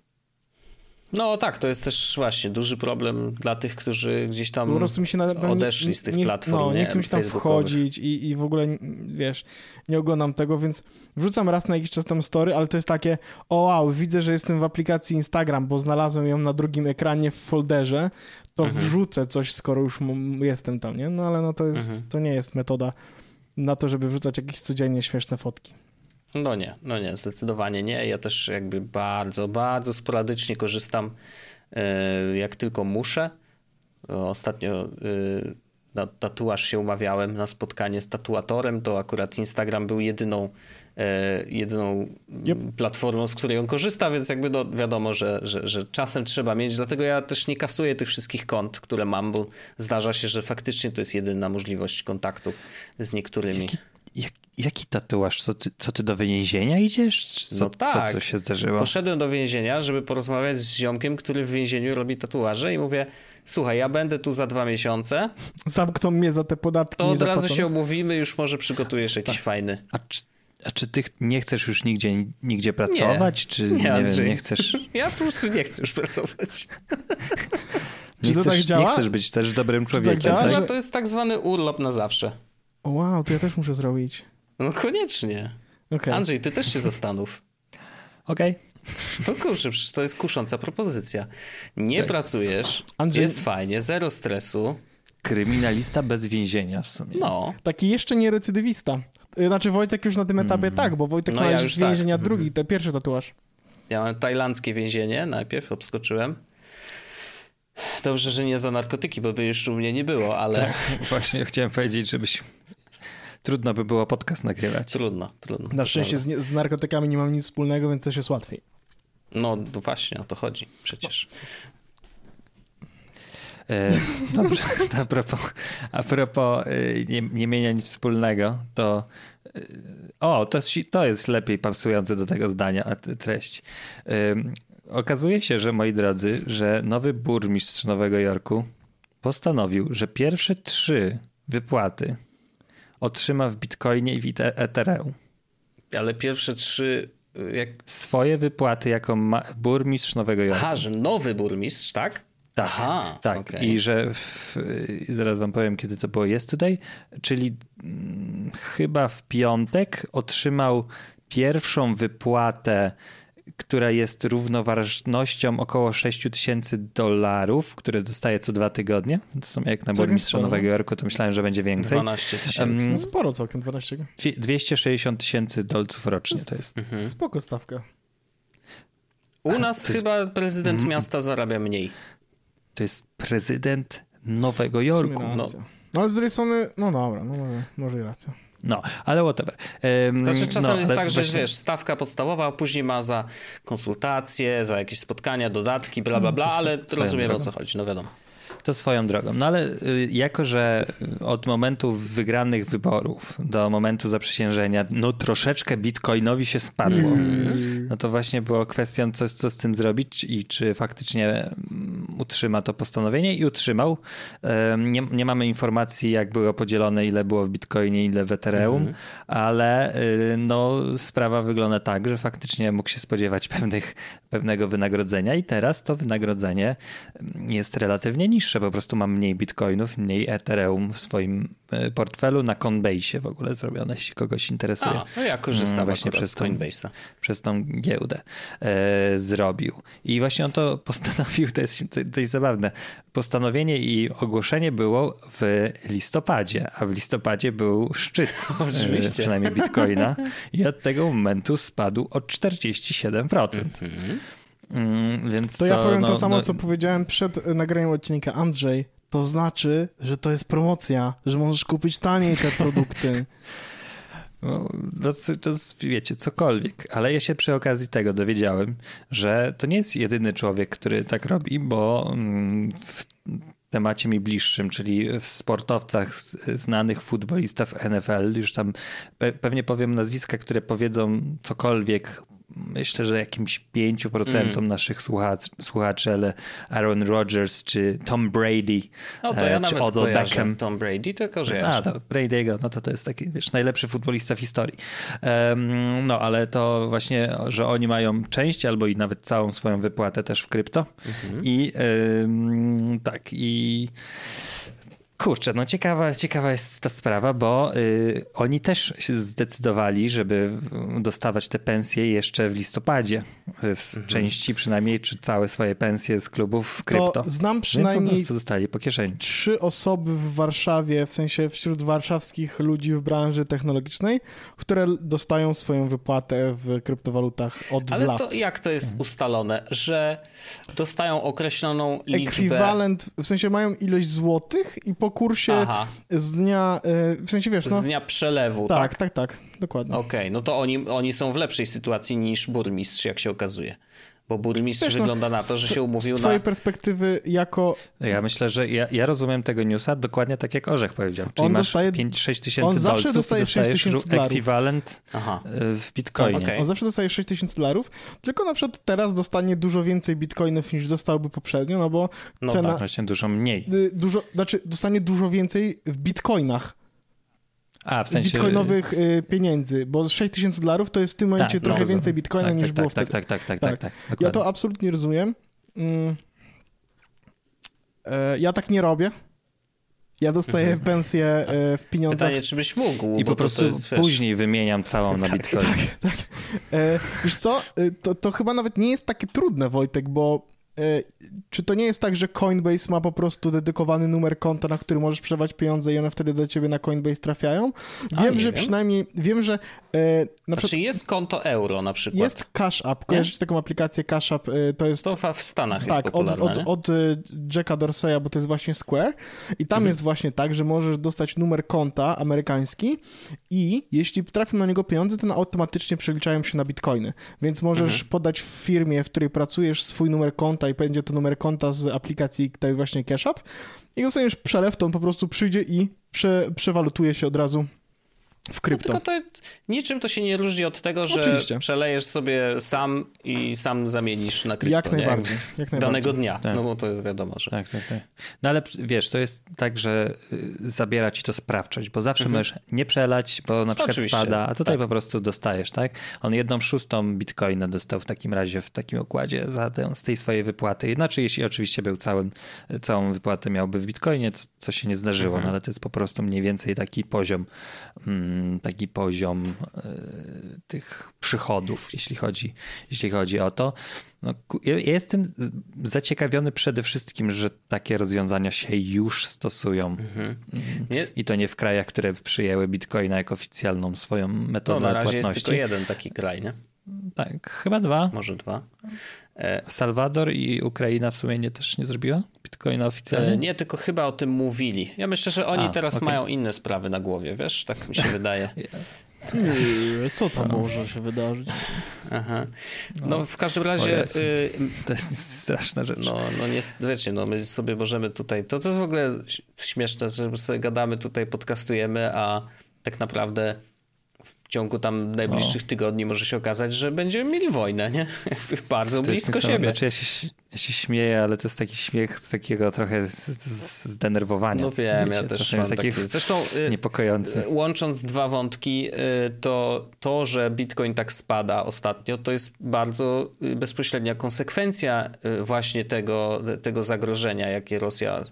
No tak, to jest też właśnie duży problem dla tych, którzy gdzieś tam po prostu mi się na, odeszli nie, z tych nie, platform. No, nie, chcę mi się tam wchodzić i, i w ogóle, wiesz, nie oglądam tego, więc wrzucam raz na jakiś czas tam story, ale to jest takie, o wow, widzę, że jestem w aplikacji Instagram, bo znalazłem ją na drugim ekranie w folderze, to mhm. wrzucę coś, skoro już jestem tam, nie? No ale no to jest, mhm. to nie jest metoda na to, żeby wrzucać jakieś codziennie śmieszne fotki. No nie, no nie, zdecydowanie nie. Ja też jakby bardzo, bardzo sporadycznie korzystam, e, jak tylko muszę. Ostatnio e, na tatuaż się umawiałem na spotkanie z tatuatorem, to akurat Instagram był jedyną, e, jedyną yep. platformą, z której on korzysta, więc jakby no, wiadomo, że, że, że czasem trzeba mieć, dlatego ja też nie kasuję tych wszystkich kont, które mam, bo zdarza się, że faktycznie to jest jedyna możliwość kontaktu z niektórymi. Jaki, jak, jaki tatuaż? Co ty, co ty do więzienia idziesz? Co, no tak. Co, co się zdarzyło? Poszedłem do więzienia, żeby porozmawiać z ziomkiem, który w więzieniu robi tatuaże i mówię, słuchaj, ja będę tu za dwa miesiące. Zamkną mnie za te podatki. To od razu się umówimy, już może przygotujesz jakiś tak. fajny. A czy, a czy ty nie chcesz już nigdzie, nigdzie pracować? Nie, czy nie, nie, wiem, nie chcesz? Ja po prostu nie chcę już pracować. Nie, czy chcesz, tak działa? nie chcesz być też dobrym tak człowiekiem. Tak to jest tak zwany urlop na zawsze. Wow, to ja też muszę zrobić. No koniecznie. Okay. Andrzej, ty też się zastanów. Okej. Okay. To kurczę, przecież to jest kusząca propozycja. Nie tak. pracujesz, Andrzej... jest fajnie, zero stresu. Kryminalista bez więzienia w sumie. No. Taki jeszcze nie recydywista. Y, znaczy Wojtek już na tym etapie mm. tak, bo Wojtek no ma ja już z więzienia tak. drugi, ten pierwszy tatuaż. Ja mam tajlandzkie więzienie, najpierw obskoczyłem. Dobrze, że nie za narkotyki, bo by już u mnie nie było, ale... Tak, właśnie chciałem powiedzieć, żebyś trudno by było podcast nagrywać. Trudno, trudno. Na szczęście z, z, narkotykami nie mam nic wspólnego, więc też jest łatwiej. No, no właśnie, o to chodzi przecież. E, dobrze, a propos, a propos e, nie, nie mienia nic wspólnego, to e, o, to, to jest lepiej pasujące do tego zdania treść. Okazuje się, że moi drodzy, że nowy burmistrz Nowego Jorku postanowił, że pierwsze trzy wypłaty otrzyma w Bitcoinie i w Ethereum. Ale pierwsze trzy... Jak... Swoje wypłaty jako burmistrz Nowego Jorku. Aha, że nowy burmistrz, tak? Tak, Aha, tak. Okay. I że w, zaraz wam powiem, kiedy to było yesterday, czyli hmm, chyba w piątek otrzymał pierwszą wypłatę która jest równoważnością około 6 tysięcy dolarów, które dostaje co dwa tygodnie. To są jak na burmistrza Nowego Jorku, to myślałem, że będzie więcej. 12 tysięcy. No sporo całkiem, 12. 260 tysięcy dolców rocznie to jest. Mhm. Spoko stawka. U nas chyba prezydent miasta zarabia mniej. To jest prezydent Nowego Jorku. No. no ale z drugiej strony, no dobra, no może, może racja. No, ale whatever. Um, znaczy czasem no, jest tak, że wiesz, stawka podstawowa, a później ma za konsultacje, za jakieś spotkania, dodatki, bla, bla, bla, no, ale rozumiem o co chodzi, no wiadomo. To swoją drogą. No ale y, jako, że od momentu wygranych wyborów do momentu zaprzysiężenia, no troszeczkę bitcoinowi się spadło. Mm. No to właśnie było kwestią, co, co z tym zrobić i czy faktycznie mm, utrzyma to postanowienie i utrzymał. Nie, nie mamy informacji, jak było podzielone, ile było w bitcoinie, ile w Ethereum, mm. ale y, no sprawa wygląda tak, że faktycznie mógł się spodziewać pewnych, pewnego wynagrodzenia i teraz to wynagrodzenie mm, jest relatywnie niższe niższe, po prostu mam mniej bitcoinów, mniej Ethereum w swoim e, portfelu na Coinbase w ogóle zrobione, jeśli kogoś interesuje. A, no ja korzystam mm, właśnie przez tą, Coinbase'a. Przez tą giełdę e, zrobił. I właśnie on to postanowił, to jest dość zabawne, postanowienie i ogłoszenie było w listopadzie, a w listopadzie był szczyt e, Oczywiście. przynajmniej bitcoina i od tego momentu spadł o 47%. Mm -hmm. Mm, więc To ja powiem no, to samo, no, co powiedziałem przed nagraniem odcinka. Andrzej, to znaczy, że to jest promocja, że możesz kupić taniej te produkty. No, to, to, wiecie, cokolwiek, ale ja się przy okazji tego dowiedziałem, że to nie jest jedyny człowiek, który tak robi, bo mm, w temacie mi bliższym, czyli w sportowcach znanych futbolistów NFL, już tam pe pewnie powiem nazwiska, które powiedzą cokolwiek myślę, że jakimś 5% mm. naszych słuchaczy, słuchaczy, ale Aaron Rodgers czy Tom Brady, no to ja e, czy nawet Odell Beckham. Tom Brady, to kojarzę. A, to Brady'ego, no to to jest taki, wiesz, najlepszy futbolista w historii. Um, no, ale to właśnie, że oni mają część albo i nawet całą swoją wypłatę też w krypto. Mm -hmm. I um, tak, i Kurczę, no ciekawa, ciekawa jest ta sprawa, bo y, oni też się zdecydowali, żeby dostawać te pensje jeszcze w listopadzie. W mhm. części przynajmniej, czy całe swoje pensje z klubów w krypto. To znam przynajmniej Więc po dostali po kieszeni. trzy osoby w Warszawie, w sensie wśród warszawskich ludzi w branży technologicznej, które dostają swoją wypłatę w kryptowalutach od Ale lat. Ale to jak to jest mhm. ustalone, że dostają określoną liczbę... Ekwiwalent, w sensie mają ilość złotych i po kursie Aha. z dnia, e, w sensie wiesz, no... Z dnia przelewu, tak? Tak, tak, tak, dokładnie. Okej, okay, no to oni, oni są w lepszej sytuacji niż burmistrz, jak się okazuje. Bo burmistrz Wiesz, no, wygląda na to, że się umówił z twojej na... perspektywy jako... Ja myślę, że ja, ja rozumiem tego newsa dokładnie tak, jak Orzech powiedział. Czyli on masz 5-6 tysięcy On zawsze dostaje 6 tysięcy dolarów. ekwiwalent Aha. Y, w bitcoinie. Tak, okay. On zawsze dostaje 6 tysięcy dolarów, tylko na przykład teraz dostanie dużo więcej bitcoinów niż dostałby poprzednio, no bo no cena... tak, właśnie dużo mniej. Y, dużo, znaczy dostanie dużo więcej w bitcoinach. A, w sensie... bitcoinowych y, pieniędzy, bo 6 tysięcy dolarów to jest w tym momencie tak, trochę no, więcej bitcoina tak, niż tak, było tak, wtedy. Tak, tak, tak, tak, tak, tak Ja to absolutnie rozumiem. Mm. E, ja tak nie robię. Ja dostaję mhm. pensję e, w pieniądzach. Pytanie, czy byś mógł. I po prostu jest, później wymieniam całą na tak, bitcoin. Tak, tak. E, wiesz co, to, to chyba nawet nie jest takie trudne, Wojtek, bo E, czy to nie jest tak, że Coinbase ma po prostu dedykowany numer konta, na który możesz przewać pieniądze i one wtedy do ciebie na Coinbase trafiają? Wiem, że wiem. przynajmniej, wiem, że... E, na znaczy przykład, jest konto euro na przykład. Jest Cash App, kojarzysz taką aplikację Cash App, e, to jest... To w Stanach tak, jest popularne, od, od, od Jacka Dorseya, bo to jest właśnie Square i tam mhm. jest właśnie tak, że możesz dostać numer konta amerykański i jeśli trafią na niego pieniądze, to automatycznie przeliczają się na bitcoiny, więc możesz mhm. podać w firmie, w której pracujesz swój numer konta i będzie to numer konta z aplikacji tej właśnie Cash App. I dostaniesz przelew, to on po prostu przyjdzie i prze, przewalutuje się od razu w krypto. No, tylko to niczym to się nie różni od tego, że Oczywiście. przelejesz sobie sam i sam zamienisz na krypto. Jak najbardziej. Jak najbardziej. Danego dnia, tak. no bo to wiadomo, że... Tak, tak, tak. No ale wiesz, to jest tak, że y, zabiera ci to sprawczość, bo zawsze mhm. możesz nie przelać, bo na przykład Oczywiście. spada, a tutaj tak. po prostu dostajesz, tak? On jedną szóstą bitcoina dostał w takim razie w takim układzie za tę, z tej swojej wypłaty. Znaczy, jeśli oczywiście był całym, całą wypłatę miałby w bitcoinie, to, co się nie zdarzyło, mhm. no ale to jest po prostu mniej więcej taki poziom mm, taki poziom e, tych przychodów, jeśli chodzi, jeśli chodzi o to. No, ja jestem zaciekawiony przede wszystkim, że takie rozwiązania się już stosują. Mhm. I to nie w krajach, które przyjęły bitcoina jako oficjalną swoją metodę no, na razie płatności. jest tylko jeden taki kraj, nie? Tak, chyba dwa. Może dwa. E, Salwador i Ukraina w sumie nie też nie zrobiła bitcoina oficjalnie? E, nie, tylko chyba o tym mówili. Ja myślę, że oni A, teraz okay. mają inne sprawy na głowie, wiesz? Tak mi się wydaje. Ty, co tam może się wydarzyć? Aha. No w każdym razie... Y, to jest straszna rzecz. No, no niestety, no my sobie możemy tutaj... To, to jest w ogóle śmieszne, że sobie gadamy tutaj, podcastujemy, a tak naprawdę ciągu tam najbliższych tygodni może się okazać, że będziemy mieli wojnę, nie? Bardzo blisko siebie. Znaczy ja się, ja się śmieję, ale to jest taki śmiech z takiego trochę zdenerwowania. No wiem, Wiecie, ja też mam taki... Zresztą y, niepokojący. Y, łącząc dwa wątki, y, to to, że Bitcoin tak spada ostatnio, to jest bardzo bezpośrednia konsekwencja właśnie tego, tego zagrożenia, jakie Rosja,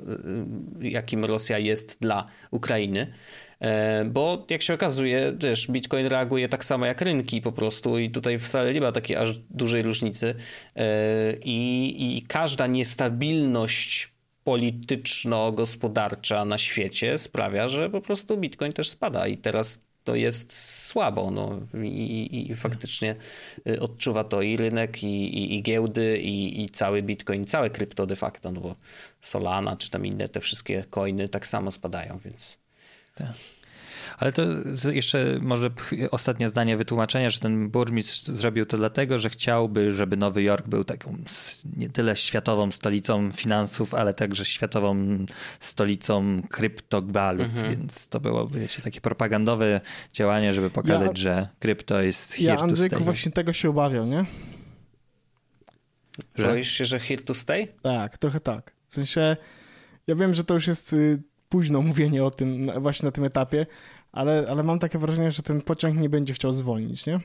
jakim Rosja jest dla Ukrainy. E, bo jak się okazuje, też Bitcoin reaguje tak samo jak rynki po prostu i tutaj wcale nie ma takiej aż dużej różnicy e, i, i każda niestabilność polityczno-gospodarcza na świecie sprawia, że po prostu Bitcoin też spada i teraz to jest słabo. No. I, i, I, faktycznie y, odczuwa to i rynek, i, i giełdy, i, cały Bitcoin, całe krypto de facto, no bo Solana czy tam inne te wszystkie coiny tak samo spadają, więc... Tak. Ale to jeszcze może ostatnie zdanie wytłumaczenia, że ten burmistrz zrobił to dlatego, że chciałby, żeby Nowy Jork był taką nie tyle światową stolicą finansów, ale także światową stolicą kryptowalut, mhm. więc to byłoby wiecie, takie propagandowe działanie, żeby pokazać, ja, że krypto jest here Ja Andrzejku właśnie tego się obawiał, nie? Że? Boisz się, że here to stay? Tak, trochę tak. W sensie, ja wiem, że to już jest y, późno mówienie o tym właśnie na tym etapie, ale, ale mam takie wrażenie, że ten pociąg nie będzie chciał zwolnić, nie?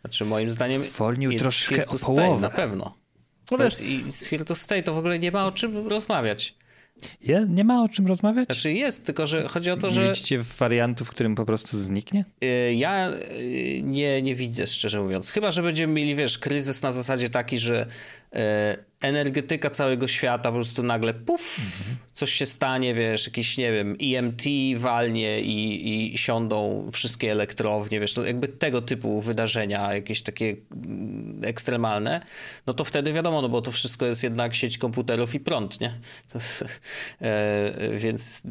Znaczy moim zdaniem zwolnił troszkę o połowę. na pewno. No wiesz, i z Here to Stay to w ogóle nie ma o czym rozmawiać. Je, nie ma o czym rozmawiać? Znaczy jest, tylko że chodzi o to, że... Widzicie wariantu, w którym po prostu zniknie? Y, ja y, nie, nie widzę, szczerze mówiąc. Chyba, że będziemy mieli, wiesz, kryzys na zasadzie taki, że y, energetyka całego świata po prostu nagle puf, coś się stanie, wiesz, jakiś, nie wiem, EMT walnie i, i siądą wszystkie elektrownie, wiesz, to jakby tego typu wydarzenia, jakieś takie mm, ekstremalne, no to wtedy wiadomo, no bo to wszystko jest jednak sieć komputerów i prąd, nie? To, e, więc,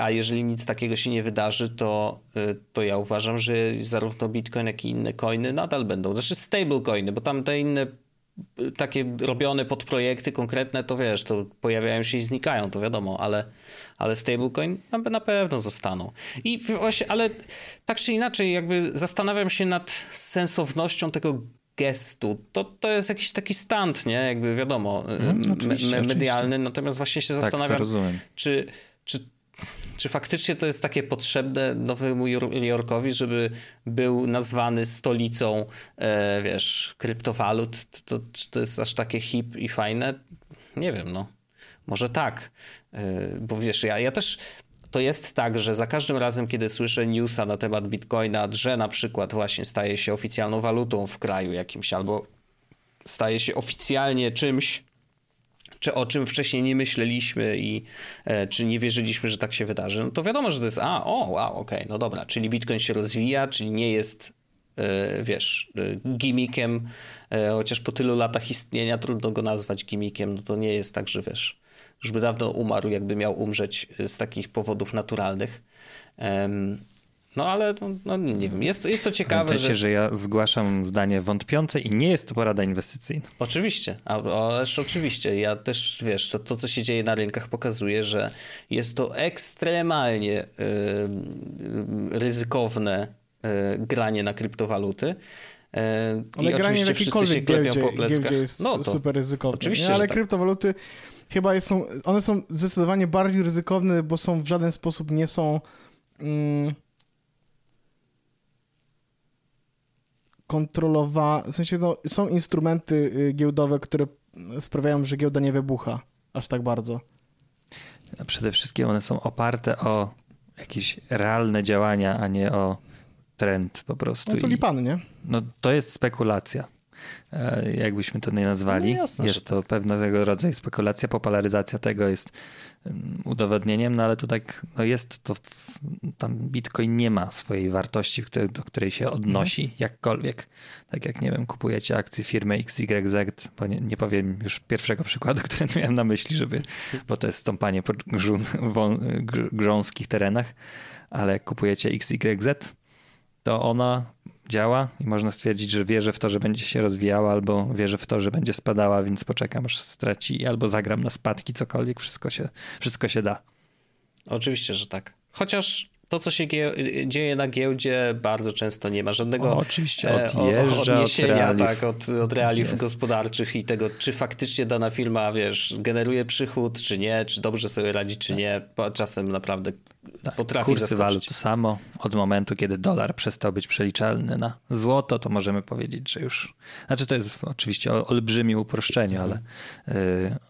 a jeżeli nic takiego się nie wydarzy, to, e, to ja uważam, że zarówno Bitcoin, jak i inne coiny nadal będą, znaczy stablecoiny, bo tam te inne takie robione pod projekty konkretne, to wiesz, to pojawiają się i znikają, to wiadomo, ale, ale stablecoin na pewno zostaną. I właśnie, ale tak czy inaczej, jakby zastanawiam się nad sensownością tego gestu. To, to jest jakiś taki stand, nie? Jakby wiadomo, me, medialny, oczywiście. natomiast właśnie się tak, zastanawiam, czy, czy czy faktycznie to jest takie potrzebne nowemu Jorkowi, żeby był nazwany stolicą, e, wiesz, kryptowalut? To, czy to jest aż takie hip i fajne? Nie wiem, no. Może tak. E, bo wiesz, ja, ja też to jest tak, że za każdym razem, kiedy słyszę newsa na temat Bitcoina, że na przykład właśnie staje się oficjalną walutą w kraju jakimś, albo staje się oficjalnie czymś, czy o czym wcześniej nie myśleliśmy i e, czy nie wierzyliśmy, że tak się wydarzy, no to wiadomo, że to jest, a, o, wow, okej, okay, no dobra, czyli Bitcoin się rozwija, czyli nie jest e, wiesz, e, gimmickiem, chociaż po tylu latach istnienia trudno go nazwać gimmickiem, no to nie jest tak, że wiesz, już by dawno umarł, jakby miał umrzeć z takich powodów naturalnych. No ale no, no, nie wiem, jest, jest to ciekawe. Pamiętajcie, że... że ja zgłaszam zdanie wątpiące i nie jest to porada inwestycyjna. Oczywiście, ależ oczywiście. Ja też, wiesz, to, to co się dzieje na rynkach pokazuje, że jest to ekstremalnie y, ryzykowne y, granie na kryptowaluty. Y, ale granie w jakiejkolwiek giełdzie, giełdzie jest no to, super ryzykowne. Oczywiście, nie? Ale tak. kryptowaluty chyba są, one są zdecydowanie bardziej ryzykowne, bo są w żaden sposób nie są... Mm, kontrolowa... W sensie no, są instrumenty y, giełdowe, które sprawiają, że giełda nie wybucha aż tak bardzo. Przede wszystkim one są oparte o jakieś realne działania, a nie o trend po prostu. No to lipany, nie? No to jest spekulacja. E, jakbyśmy to nie nazwali. No jasne, jest to tak. pewnego rodzaju spekulacja, popularyzacja tego jest udowodnieniem, no ale to tak no jest to, tam Bitcoin nie ma swojej wartości, do której się odnosi mhm. jakkolwiek. Tak jak, nie wiem, kupujecie akcje firmy XYZ, bo nie, nie powiem już pierwszego przykładu, który miałem na myśli, żeby, bo to jest stąpanie po grząskich terenach, ale kupujecie XYZ, to ona działa i można stwierdzić, że wierzę w to, że będzie się rozwijała, albo wierzę w to, że będzie spadała, więc poczekam, aż straci, albo zagram na spadki, cokolwiek, wszystko się, wszystko się da. Oczywiście, że tak. Chociaż to, co się dzieje na giełdzie, bardzo często nie ma żadnego o, oczywiście, e, odjeżdża odniesienia od tak, od, od realiów jest. gospodarczych i tego, czy faktycznie dana firma, wiesz, generuje przychód, czy nie, czy dobrze sobie radzi, czy nie. Czasem naprawdę tak, potrafi Kursy zaskoczyć. walut to samo. Od momentu, kiedy dolar przestał być przeliczalny na złoto, to możemy powiedzieć, że już... Znaczy to jest oczywiście olbrzymie uproszczenie, ale y,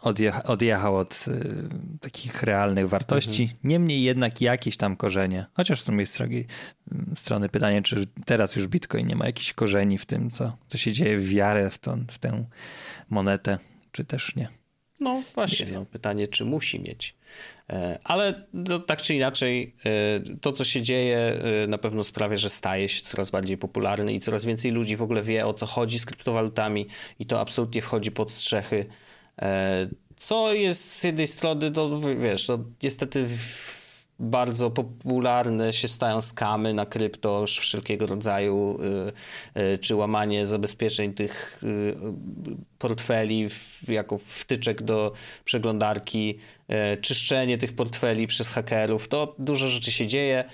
odjecha, odjechał od y, takich realnych wartości. Mhm. Niemniej jednak jakieś tam korzenie. Chociaż z drugiej strony pytanie, czy teraz już Bitcoin nie ma jakichś korzeni w tym, co, co się dzieje w wiarę w, to, w tę monetę, czy też nie. No właśnie, no, pytanie, czy musi mieć. E, ale no, tak czy inaczej, e, to co się dzieje e, na pewno sprawia, że staje się coraz bardziej popularny i coraz więcej ludzi w ogóle wie o co chodzi z kryptowalutami i to absolutnie wchodzi pod strzechy. Co jest z jednej strony, to wiesz, no, niestety bardzo popularne się stają skamy na krypto wszelkiego rodzaju, y, y, czy łamanie zabezpieczeń tych y, portfeli jako wtyczek do przeglądarki, czyszczenie tych portfeli przez hakerów. To dużo rzeczy się dzieje.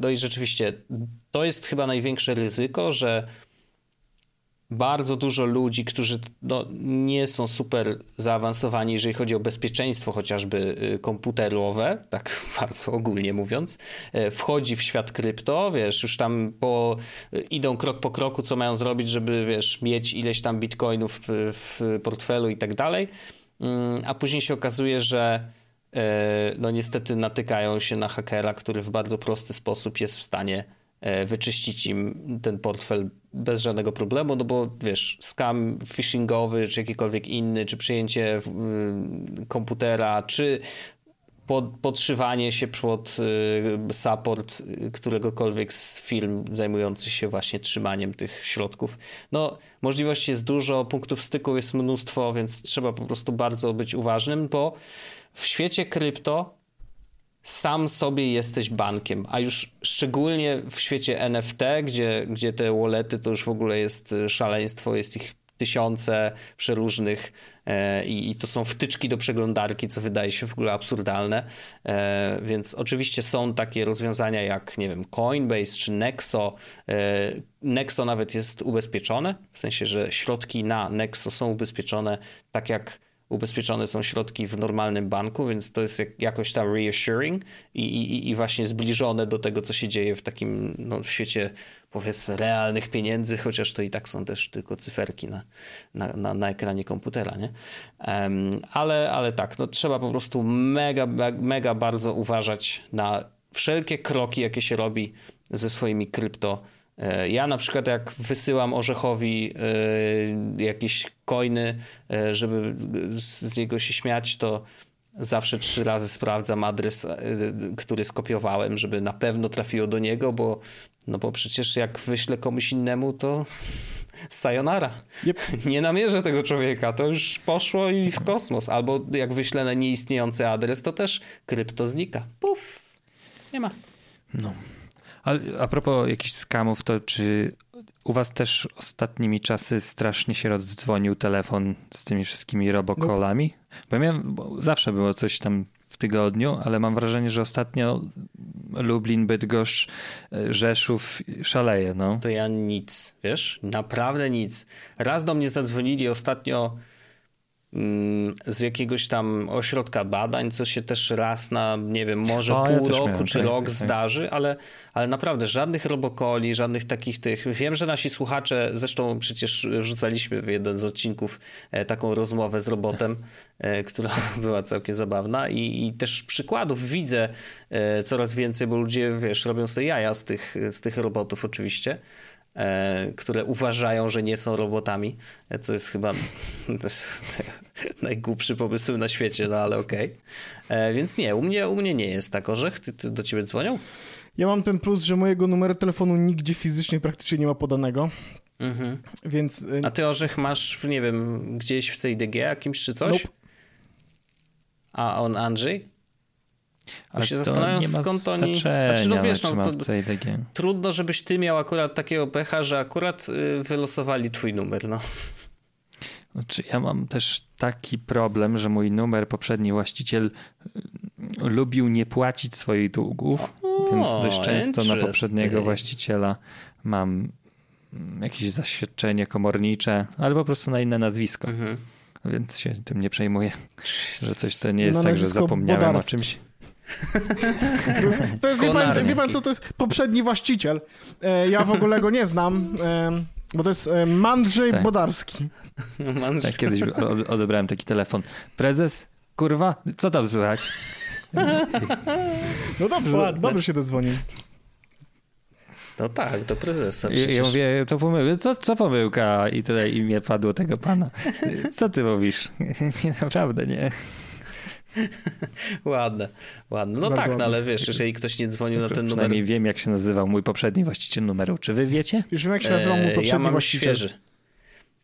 No i rzeczywiście to jest chyba największe ryzyko, że bardzo dużo ludzi, którzy no, nie są super zaawansowani, jeżeli chodzi o bezpieczeństwo chociażby y, komputerowe, tak bardzo ogólnie mówiąc, e, wchodzi w świat krypto, wiesz, już tam po, y, idą krok po kroku, co mają zrobić, żeby, wiesz, mieć ileś tam bitcoinów w, w portfelu i tak dalej, mm, a później się okazuje, że no niestety natykają się na hakera, który w bardzo prosty sposób jest w stanie wyczyścić im ten portfel bez żadnego problemu, no bo wiesz, scam phishingowy, czy jakikolwiek inny, czy przyjęcie y, komputera, czy pod, podszywanie się pod y, support któregokolwiek z firm zajmujących się właśnie trzymaniem tych środków. No, możliwości jest dużo, punktów styku jest mnóstwo, więc trzeba po prostu bardzo być uważnym, bo w świecie krypto sam sobie jesteś bankiem, a już szczególnie w świecie NFT, gdzie, gdzie te wallety to już w ogóle jest e, szaleństwo, jest ich tysiące przeróżnych e, i, to są wtyczki do przeglądarki, co wydaje się w ogóle absurdalne. E, więc oczywiście są takie rozwiązania jak, nie wiem, Coinbase czy Nexo. E, Nexo nawet jest ubezpieczone, w sensie, że środki na Nexo są ubezpieczone tak jak ubezpieczone są środki w normalnym banku, więc to jest jakoś tam reassuring i, i, i właśnie zbliżone do tego, co się dzieje w takim no, świecie powiedzmy realnych pieniędzy, chociaż to i tak są też tylko cyferki na, na, na, na ekranie komputera, nie? Um, ale, ale tak, no, trzeba po prostu mega, mega bardzo uważać na wszelkie kroki, jakie się robi ze swoimi krypto ja na przykład jak wysyłam Orzechowi e, jakieś coiny, e, żeby z niego się śmiać, to zawsze trzy razy sprawdzam adres, który skopiowałem, żeby na pewno trafiło do niego, bo, no bo przecież jak wyślę komuś innemu, to sayonara. Yep. Nie namierzę tego człowieka, to już poszło i w kosmos. Albo jak wyślę na nieistniejący adres, to też krypto znika. Puf, nie ma. No. A, propos jakichś skamów, to czy u was też ostatnimi czasy strasznie się rozdzwonił telefon z tymi wszystkimi robokolami? Bo, miałem, bo zawsze było coś tam w tygodniu, ale mam wrażenie, że ostatnio Lublin, Bydgoszcz, Rzeszów szaleje. No. To ja nic, wiesz? Naprawdę nic. Raz do mnie zadzwonili ostatnio z jakiegoś tam ośrodka badań, co się też raz na, nie wiem, może o, pół ja roku miałem, czy tak, rok tak, tak. zdarzy, ale, ale naprawdę żadnych robokoli, żadnych takich tych. Wiem, że nasi słuchacze, zresztą przecież wrzucaliśmy w jeden z odcinków e, taką rozmowę z robotem, e, która była całkiem zabawna i, i też przykładów widzę e, coraz więcej, bo ludzie, wiesz, robią sobie jaja z tych, z tych robotów oczywiście. Które uważają, że nie są robotami, co jest chyba najgłupszy pomysł na świecie, no ale okej. Okay. E, więc nie, u mnie, u mnie nie jest tak orzech. Ty, ty, do ciebie dzwonią? Ja mam ten plus, że mojego numeru telefonu nigdzie fizycznie praktycznie nie ma podanego. Mhm. Więc... A ty orzech masz, nie wiem, gdzieś w CIDG jakimś czy coś? Nope. A on Andrzej? Ale się zastanawiam, skąd oni. Znaczy, no wiesz, no, to trudno, żebyś ty miał akurat takiego pecha, że akurat y, wylosowali twój numer. No. Znaczy, ja mam też taki problem, że mój numer, poprzedni właściciel y, lubił nie płacić swoich długów, o, więc dość często na poprzedniego właściciela mam mm, jakieś zaświadczenie komornicze, albo po prostu na inne nazwisko. Mhm. Więc się tym nie przejmuję, że coś to nie jest tak, że zapomniałem Bodarski. o czymś. To jest, to jest wie, pan, wie, pan, co to jest poprzedni właściciel. E, ja w ogóle go nie znam, e, bo to jest e, Mandrzej tak. Bodarski. Mandrzej. Tak, kiedyś odebrałem taki telefon. Prezes, kurwa, co tam słychać? No dobrze, Ładne. dobrze się dodzwonił. No tak, do prezesa. I, ja mówię, to pomyłka. Co, co pomyłka? I tyle imię padło tego pana. Co ty mówisz? Nie, naprawdę nie. ładne, ładne. No Bardzo tak, no ale wiesz, jeżeli ktoś nie dzwonił na ten numer... Przynajmniej wiem, jak się nazywał mój poprzedni właściciel numeru. Czy wy wiecie? Już wiem, jak się nazywał mój poprzedni ja mam właściciel. Świeży.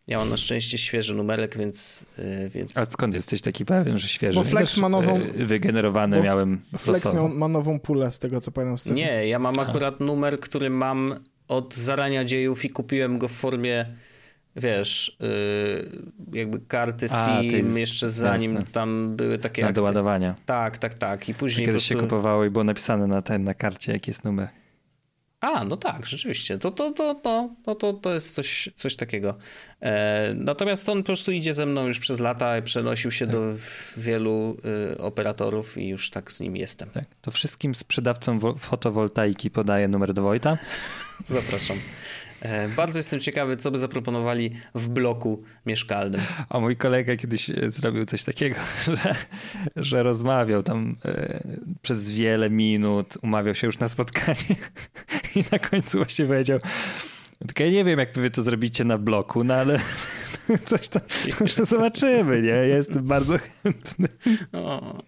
Ja mam na szczęście świeży numerek, więc, yy, więc... A skąd jesteś taki pewien, że świeży? Bo Flex ma nową... Yy, wygenerowany miałem Flex miał, ma nową pulę, z tego co pamiętam. Nie, ja mam akurat A. numer, który mam od zarania dziejów i kupiłem go w formie wiesz, yy, jakby karty A, SIM jeszcze zanim jasne. tam były takie Na doładowania. Tak, tak, tak. I później Kiedyś prostu... się kupowało i było napisane na, ten, na karcie, jaki jest numer. A, no tak, rzeczywiście. To, to, to, to, to, to, to jest coś, coś takiego. E, natomiast on po prostu idzie ze mną już przez lata i przenosił się tak. do wielu y, operatorów i już tak z nim jestem. Tak. To wszystkim sprzedawcom fotowoltaiki podaję numer do Wojta. Zapraszam. E, bardzo jestem ciekawy, co by zaproponowali w bloku mieszkalnym. A mój kolega kiedyś e, zrobił coś takiego, że, że rozmawiał tam e, przez wiele minut, umawiał się już na spotkanie i na końcu właśnie powiedział, tylko ja nie wiem, jak wy to zrobicie na bloku, no ale coś tam zobaczymy, nie? Jestem bardzo chętny. O,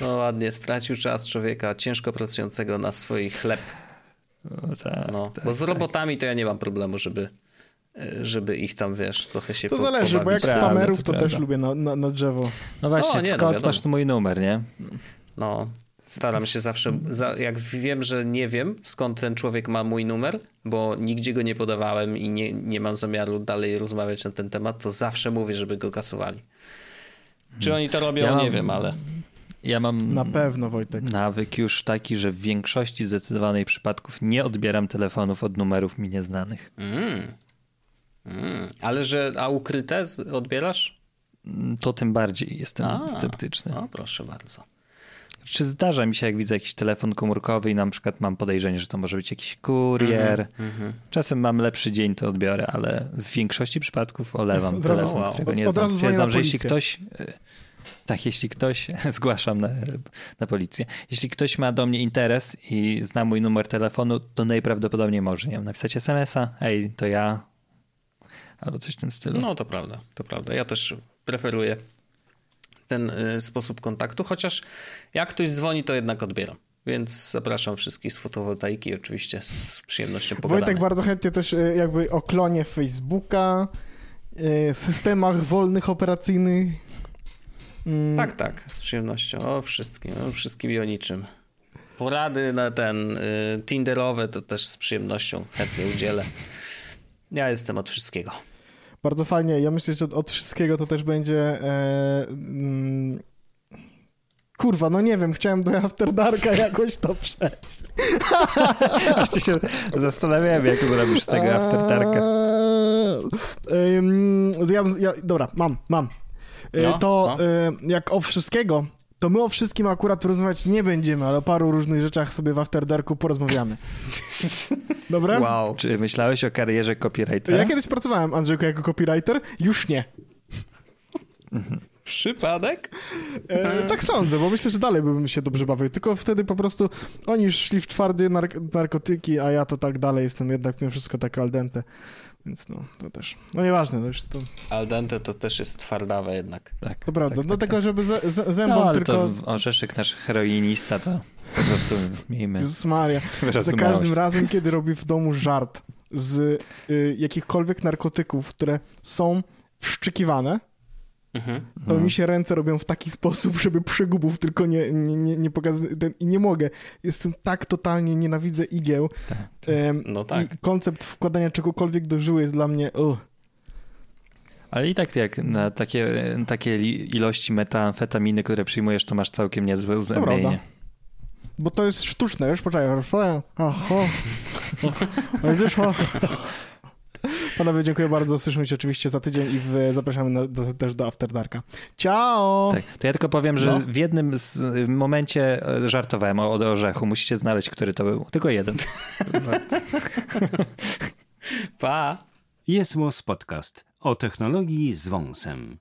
no ładnie, stracił czas człowieka ciężko pracującego na swój chleb. No, tak, no, tak, bo z tak. robotami to ja nie mam problemu, żeby, żeby ich tam, wiesz, trochę się To po, zależy, bo jak spamerów, to też lubię na, na, na, drzewo. No właśnie, o, nie, skąd no, masz tu mój numer, nie? No, staram się zawsze, jak wiem, że nie wiem, skąd ten człowiek ma mój numer, bo nigdzie go nie podawałem i nie, nie mam zamiaru dalej rozmawiać na ten temat, to zawsze mówię, żeby go kasowali. Czy oni to robią, ja mam... nie wiem, ale... Ja mam na pewno Wojtek. nawyk już taki, że w większości zdecydowanej przypadków nie odbieram telefonów od numerów mi nieznanych. Mm. Mm. Ale że a ukryte odbierasz? Mm, to tym bardziej jestem a, sceptyczny. No proszę bardzo. Czy zdarza mi się, jak widzę jakiś telefon komórkowy i na przykład mam podejrzenie, że to może być jakiś kurier. Mm -hmm. Czasem mam lepszy dzień, to odbiorę, ale w większości przypadków olewam telefon, wow. którego nie znam. Stwierdzam, że jeśli ktoś tak, jeśli ktoś, zgłaszam na, na policję, jeśli ktoś ma do mnie interes i zna mój numer telefonu, to najprawdopodobniej może, nie wiem, napisać smsa, ej, to ja, albo coś w tym stylu. No to prawda, to prawda. Ja też preferuję ten y, sposób kontaktu, chociaż jak ktoś dzwoni, to jednak odbieram. Więc zapraszam wszystkich z fotowoltaiki, oczywiście z przyjemnością pogadamy. Wojtek bardzo chętnie też y, jakby o klonie Facebooka, y, systemach wolnych operacyjnych Mm. Tak, tak, z przyjemnością. O wszystkim, o wszystkim i o niczym. Porady na ten y, Tinderowe to też z przyjemnością chętnie udzielę. Ja jestem od wszystkiego. Bardzo fajnie. Ja myślę, że od wszystkiego to też będzie. E, mm, kurwa, no nie wiem, chciałem do After Darka jakoś to przejść. Właśnie się zastanawiałem, jak zrobisz z tego After Darka. E, ja, ja, dobra, mam, mam. Y, no, to no. Y, jak o wszystkiego, to my o wszystkim akurat rozmawiać nie będziemy, ale o paru różnych rzeczach sobie w After Darku porozmawiamy. Dobra? Wow. Czy myślałeś o karierze copywritera? Ja kiedyś pracowałem, Andrzejku, jako copywriter. Już nie. Przypadek? E, tak sądzę, bo myślę, że dalej bym się dobrze bawił. Tylko wtedy po prostu oni już szli w twardzie nark narkotyki, a ja to tak dalej jestem jednak mimo wszystko tak al dente. Więc no, to też, no nieważne. No już to... Al dente to też jest twardawe jednak. Tak, to prawda, tak, no tak, tak. żeby z, zębom no, ale tylko... to orzeszek nasz heroinista to po prostu miejmy Jezus Maria, za każdym razem, kiedy robi w domu żart z y, jakichkolwiek narkotyków, które są wszczykiwane, Mhm. To mi się ręce robią w taki sposób, żeby przegubów tylko nie, nie, nie, nie pokazać. I nie mogę. Jestem tak totalnie, nienawidzę igieł. Tak, tak. no tak. I koncept wkładania czegokolwiek do żyły jest dla mnie... Uh. Ale i tak jak na takie, takie ilości metamfetaminy, które przyjmujesz, to masz całkiem niezłe uzębienie. Bo to jest sztuczne, wiesz, poczekaj. Oho. Panowie, dziękuję bardzo. Słyszymy się oczywiście za tydzień i w, zapraszamy na, do, też do After Darka. Ciao! Tak, to ja tylko powiem, że no. w jednym z, momencie e, żartowałem o, o orzechu. Musicie znaleźć, który to był. Tylko jeden. pa! Jest Podcast o technologii z wąsem.